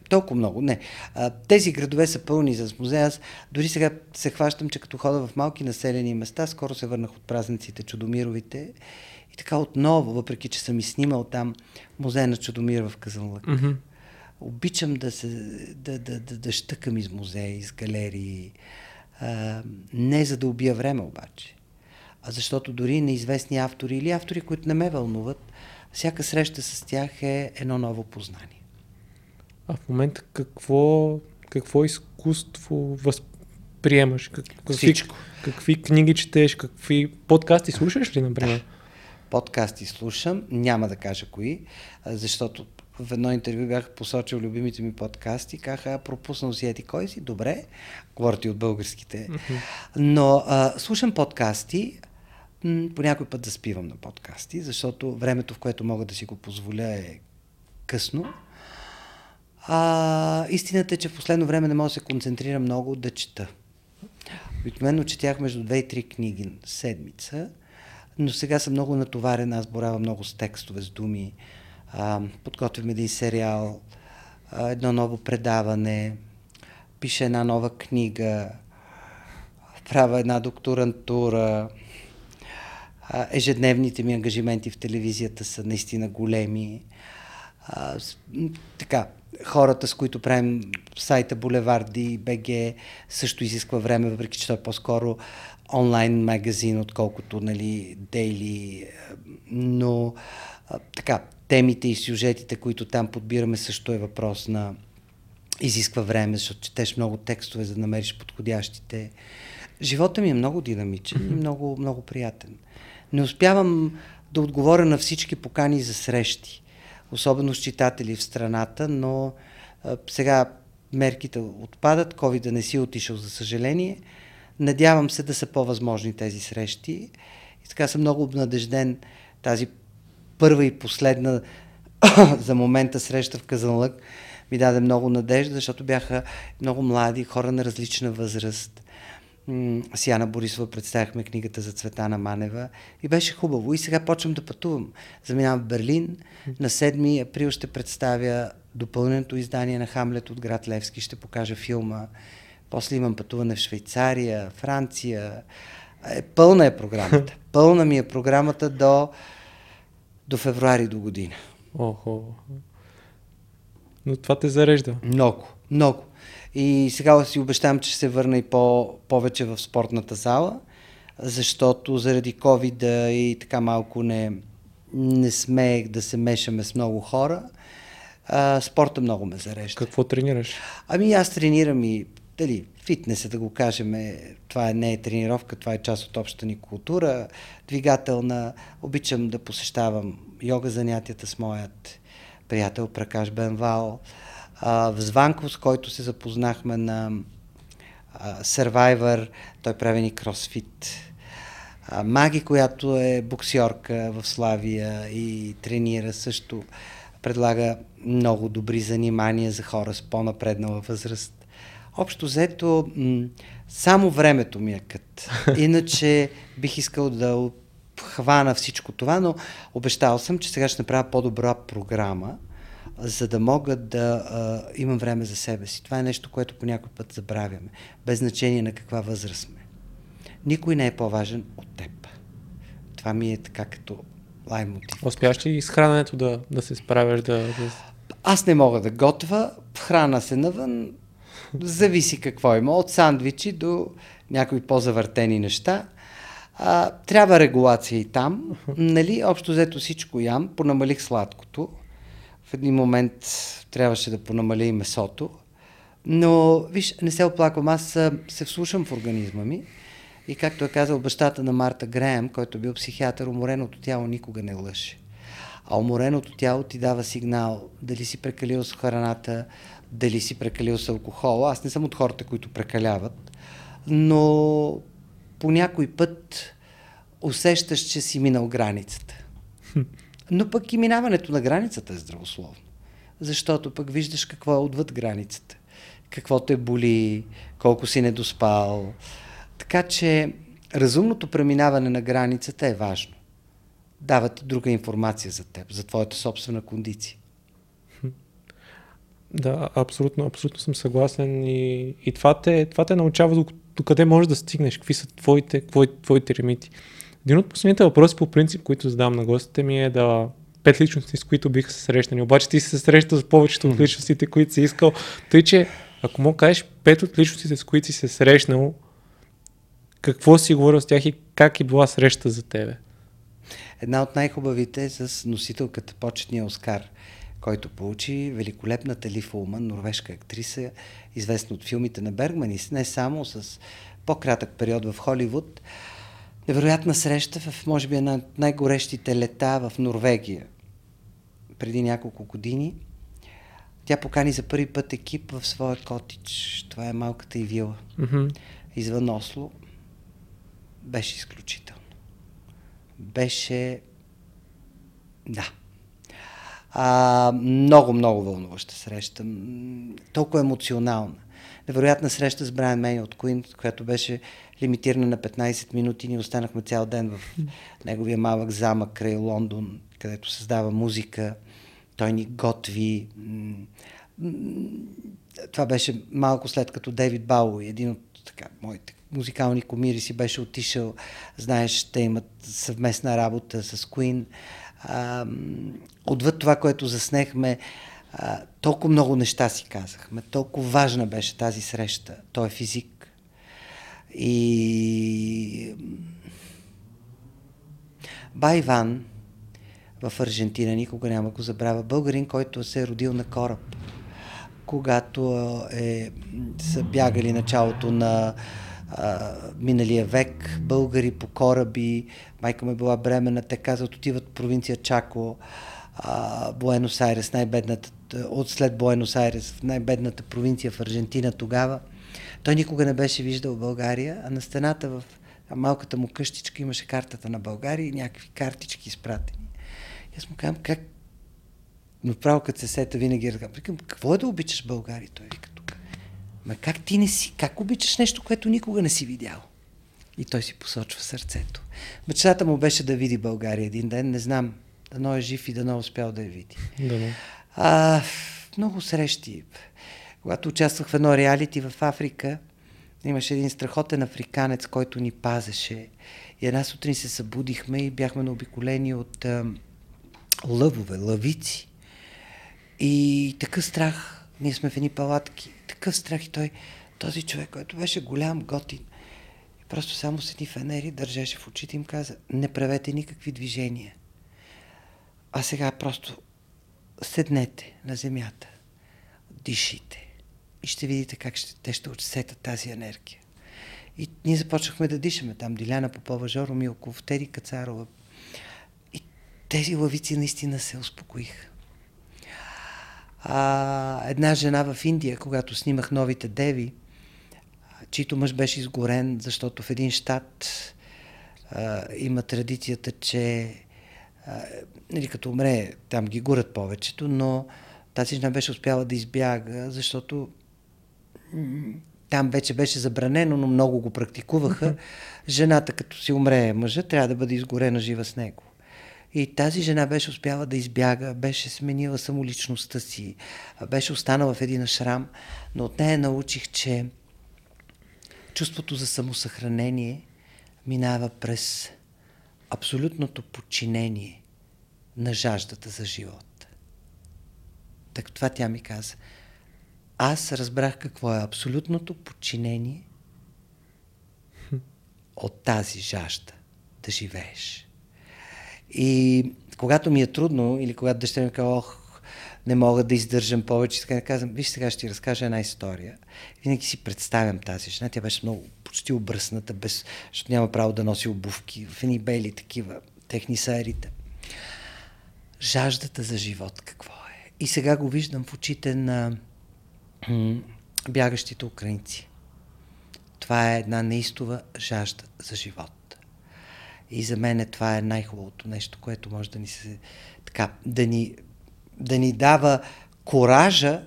толкова много. Не. А, тези градове са пълни с музея. Аз дори сега се хващам, че като хода в малки населени места, скоро се върнах от празниците Чудомировите и така отново, въпреки че съм и снимал там музея на Чудомир в Казанлък. Mm-hmm. Обичам да, се, да, да, да, да щъкам из музеи, из галерии. А, не за да убия време обаче, а защото дори неизвестни автори или автори, които не ме вълнуват, всяка среща с тях е едно ново познание. А в момента какво, какво изкуство възприемаш? Как, всичко. Какви книги четеш, какви подкасти слушаш ли, например? Подкасти слушам, няма да кажа кои, защото в едно интервю бях посочил любимите ми подкасти, казаха, пропуснал си ети кой си, добре, говорите от българските. Но а, слушам подкасти, по някой път заспивам на подкасти, защото времето, в което мога да си го позволя е късно. А, истината е, че в последно време не мога да се концентрирам много да чета. Обикновено четях между две и три книги седмица, но сега съм много натоварен, аз боравам много с текстове, с думи. А, подготвям един сериал, а, едно ново предаване, пиша една нова книга, правя една докторантура. А, ежедневните ми ангажименти в телевизията са наистина големи. А, с, така, хората, с които правим сайта Булеварди, БГ, също изисква време, въпреки че той е по-скоро онлайн магазин, отколкото нали, дейли. Но така, темите и сюжетите, които там подбираме, също е въпрос на изисква време, защото четеш много текстове, за да намериш подходящите. Живота ми е много динамичен и много, много приятен. Не успявам да отговоря на всички покани за срещи особено с читатели в страната, но а, сега мерките отпадат, COVID да не си отишъл, за съжаление. Надявам се да са по-възможни тези срещи. И така съм много обнадежден тази първа и последна за момента среща в Казанлък ми даде много надежда, защото бяха много млади, хора на различна възраст. С Яна Борисова представяхме книгата за Цветана Манева и беше хубаво. И сега почвам да пътувам. Заминавам в Берлин. На 7 април ще представя допълненото издание на Хамлет от град Левски. Ще покажа филма. После имам пътуване в Швейцария, Франция. Е, пълна е програмата. Пълна ми е програмата до, до февруари до година. Охо. Но това те зарежда. Много, много. И сега си обещавам, че ще се върна и по, повече в спортната зала, защото заради covid и така малко не, не смеех да се мешаме с много хора. А, спорта много ме зарежда. Какво тренираш? Ами аз тренирам и дали, фитнеса, да го кажем, това не е тренировка, това е част от общата ни култура, двигателна. Обичам да посещавам йога занятията с моят приятел Пракаш Бенвал а, в Званков, с който се запознахме на а, Survivor, той прави ни кросфит. Маги, която е боксьорка в Славия и тренира също, предлага много добри занимания за хора с по-напреднала възраст. Общо взето, само времето ми е кът. Иначе бих искал да хвана всичко това, но обещал съм, че сега ще направя по-добра програма, за да мога да а, имам време за себе си. Това е нещо, което по някой път забравяме, без значение на каква възраст сме. Никой не е по-важен от теб. Това ми е така като лай мотив. Успяваш ли с храненето да, да се справяш? Да, да... Аз не мога да готвя, храна се навън, зависи какво има, от сандвичи до някои по-завъртени неща. А, трябва регулация и там. Нали, общо взето всичко ям, понамалих сладкото. В един момент трябваше да понамаля и месото. Но, виж, не се оплаквам, аз се вслушам в организма ми. И както е казал бащата на Марта Греем, който е бил психиатър, умореното тяло никога не лъже. А умореното тяло ти дава сигнал дали си прекалил с храната, дали си прекалил с алкохол. Аз не съм от хората, които прекаляват, но по някой път усещаш, че си минал границата. Но пък и минаването на границата е здравословно. Защото пък виждаш какво е отвъд границата. Какво те боли, колко си недоспал. Така че разумното преминаване на границата е важно. Дава ти друга информация за теб, за твоята собствена кондиция. Да, абсолютно, абсолютно съм съгласен и, и това, те, това те научава до, до къде можеш да стигнеш, какви са твоите, твоите, твоите лимити. Един от последните въпроси по принцип, които задавам на гостите ми е да пет личности, с които биха се срещнали. Обаче ти се срещал с повечето от личностите, които си искал. Тъй, че ако мога кажеш пет от личностите, с които си се срещнал, какво си говорил с тях и как е била среща за тебе? Една от най-хубавите е с носителката почетния Оскар, който получи великолепната Лиф Улман, норвежка актриса, известна от филмите на Бергман и не само с по-кратък период в Холивуд. Невероятна среща в, може би, една от най-горещите лета в Норвегия преди няколко години. Тя покани за първи път екип в своя котич. Това е малката и вила. Mm-hmm. Извън Осло. Беше изключително. Беше... Да. А, много, много вълнуваща среща. Толкова емоционална. Невероятна среща с Брайан Мей от Куин, която беше лимитирана на 15 минути. Ние останахме цял ден в неговия малък замък край Лондон, където създава музика. Той ни готви. Това беше малко след като Дейвид Бауи, един от така, моите музикални комири си беше отишъл. Знаеш, те имат съвместна работа с Куин. Отвъд това, което заснехме, а, толкова много неща си казахме. Толкова важна беше тази среща. Той е физик. И Байван в Аржентина, никога няма го забравя, българин, който се е родил на кораб. Когато е, са бягали началото на а, миналия век, българи по кораби, майка е била бремена, те казват, отиват в провинция Чако, Буенос Айрес, най-бедната, от след Буенос Айрес, в най-бедната провинция в Аржентина тогава. Той никога не беше виждал България, а на стената в малката му къщичка имаше картата на България и някакви картички изпратени. И аз му казвам, как но право като се сета винаги разказвам. Какво е да обичаш България? Той вика. Ма как ти не си, как обичаш нещо, което никога не си видял? И той си посочва сърцето. Мечтата му беше да види България един ден. Не знам, дано е жив и дано успял да я види. Да, А, много срещи. Когато участвах в едно реалити в Африка, имаше един страхотен африканец, който ни пазеше. И една сутрин се събудихме и бяхме наобиколени от а, лъвове, лъвици. И такъв страх, ние сме в едни палатки, такъв страх и той, този човек, който беше голям, готин, просто само с едни фенери държеше в очите и им каза, не правете никакви движения. А сега просто седнете на земята, дишите и ще видите как ще, те ще отсетат тази енергия. И ние започнахме да дишаме там. Диляна Попова, Жоро Милков, Теди Кацарова. И тези лавици наистина се успокоиха. А, една жена в Индия, когато снимах новите деви, чийто мъж беше изгорен, защото в един щат а, има традицията, че а, нали, като умре, там ги горят повечето, но тази жена беше успяла да избяга, защото там вече беше забранено, но много го практикуваха. Жената, като си умре мъжа, трябва да бъде изгорена жива с него. И тази жена беше успяла да избяга, беше сменила самоличността си, беше останала в един шрам, но от нея научих, че чувството за самосъхранение минава през абсолютното подчинение на жаждата за живот. Так това тя ми каза. Аз разбрах какво е абсолютното подчинение от тази жажда да живееш. И когато ми е трудно, или когато дъщеря ми казва, ох, не мога да издържам повече, така казвам, виж сега ще ти разкажа една история. Винаги си представям тази жена, тя беше много почти обръсната, без, защото няма право да носи обувки, в едни бели такива, техни саерите. Жаждата за живот какво е? И сега го виждам в очите на бягащите украинци. Това е една неистова жажда за живот. И за мен това е най-хубавото нещо, което може да ни се така, да ни, да ни дава коража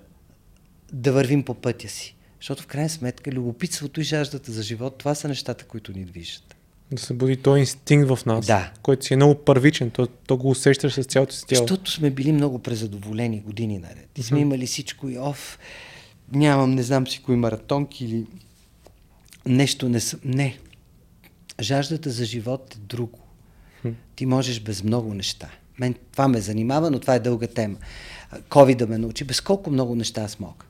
да вървим по пътя си. Защото в крайна сметка любопитството и жаждата за живот, това са нещата, които ни движат. Да се буди този инстинкт в нас, да. който си е много първичен, то, то го усещаш с цялото си тяло. Защото сме били много презадоволени години наред. И сме mm-hmm. имали всичко и оф, нямам, не знам си кои маратонки или нещо не съм. Не, жаждата за живот е друго. Ти можеш без много неща. Мен това ме занимава, но това е дълга тема. Ковид да ме научи. Без колко много неща аз мога.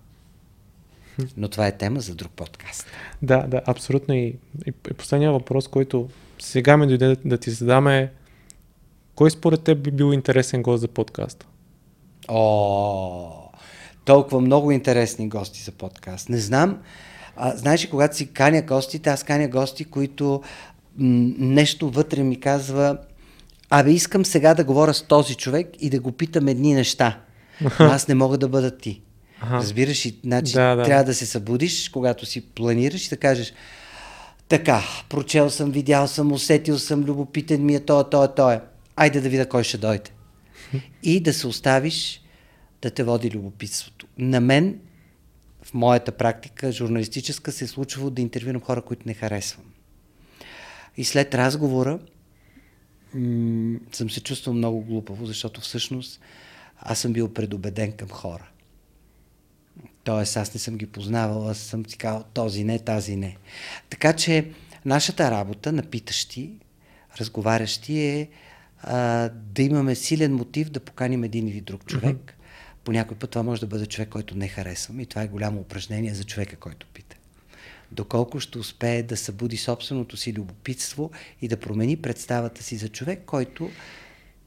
Но това е тема за друг подкаст. Да, да, абсолютно. И, и, и последния въпрос, който сега ми дойде да, да ти задаме е кой според теб би бил интересен гост за подкаста? О, толкова много интересни гости за подкаст. Не знам. А, знаеш, когато си каня гостите, аз каня гости, които нещо вътре ми казва, абе искам сега да говоря с този човек и да го питам едни неща. Но аз не мога да бъда ти. Аха. Разбираш ли? Значи, Да, да. трябва да се събудиш, когато си планираш и да кажеш, така, прочел съм, видял съм, усетил съм, любопитен ми е то, то, то е. Айде да видя кой ще дойде. И да се оставиш да те води любопитството. На мен, в моята практика, журналистическа, се е случвало да интервюрам хора, които не харесвам. И след разговора м- съм се чувствал много глупаво, защото всъщност аз съм бил предубеден към хора. Тоест, аз не съм ги познавал, аз съм си казал този не, тази не. Така че нашата работа на питащи, разговарящи е а, да имаме силен мотив да поканим един или друг човек. Mm-hmm. По някой път това може да бъде човек, който не харесвам и това е голямо упражнение за човека, който пита. Доколко ще успее да събуди собственото си любопитство и да промени представата си за човек, който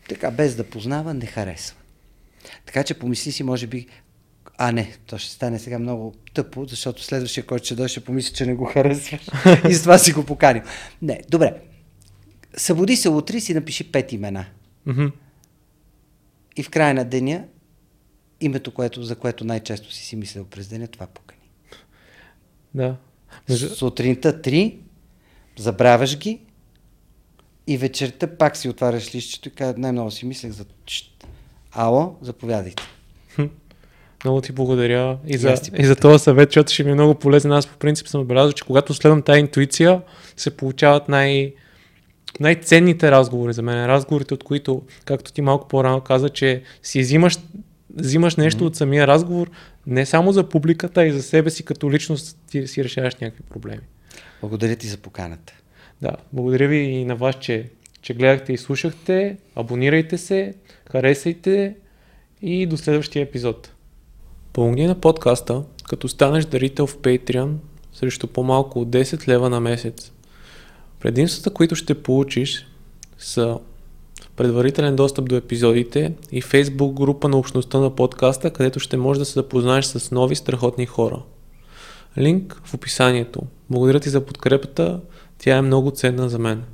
така без да познава, не харесва. Така че помисли си, може би, а не, то ще стане сега много тъпо, защото следващия, който ще дойде, ще помисли, че не го харесваш и с това си го поканил. Не, добре. Събуди се утре и си напиши пет имена. Мгм. И в края на деня името, което, за което най-често си си мислил през деня, това покани. Да. Сутринта три, забравяш ги и вечерта пак си отваряш листчето и казваш, най-много си мислех за... Ало, заповядайте. Много ти благодаря и за, и за този съвет, защото ще ми е много полезен. Аз по принцип съм отбелязал, че когато следвам тази интуиция, се получават най- най-ценните разговори за мен. Разговорите, от които, както ти малко по-рано каза, че си взимаш, взимаш нещо mm-hmm. от самия разговор, не само за публиката, а и за себе си като личност ти си решаваш някакви проблеми. Благодаря ти за поканата. Да, благодаря ви и на вас, че, че гледахте и слушахте. Абонирайте се, харесайте и до следващия епизод. Помогни на подкаста, като станеш дарител в Patreon срещу по-малко от 10 лева на месец. Предимствата, които ще получиш са предварителен достъп до епизодите и Facebook група на общността на подкаста, където ще можеш да се запознаеш с нови страхотни хора. Линк в описанието. Благодаря ти за подкрепата, тя е много ценна за мен.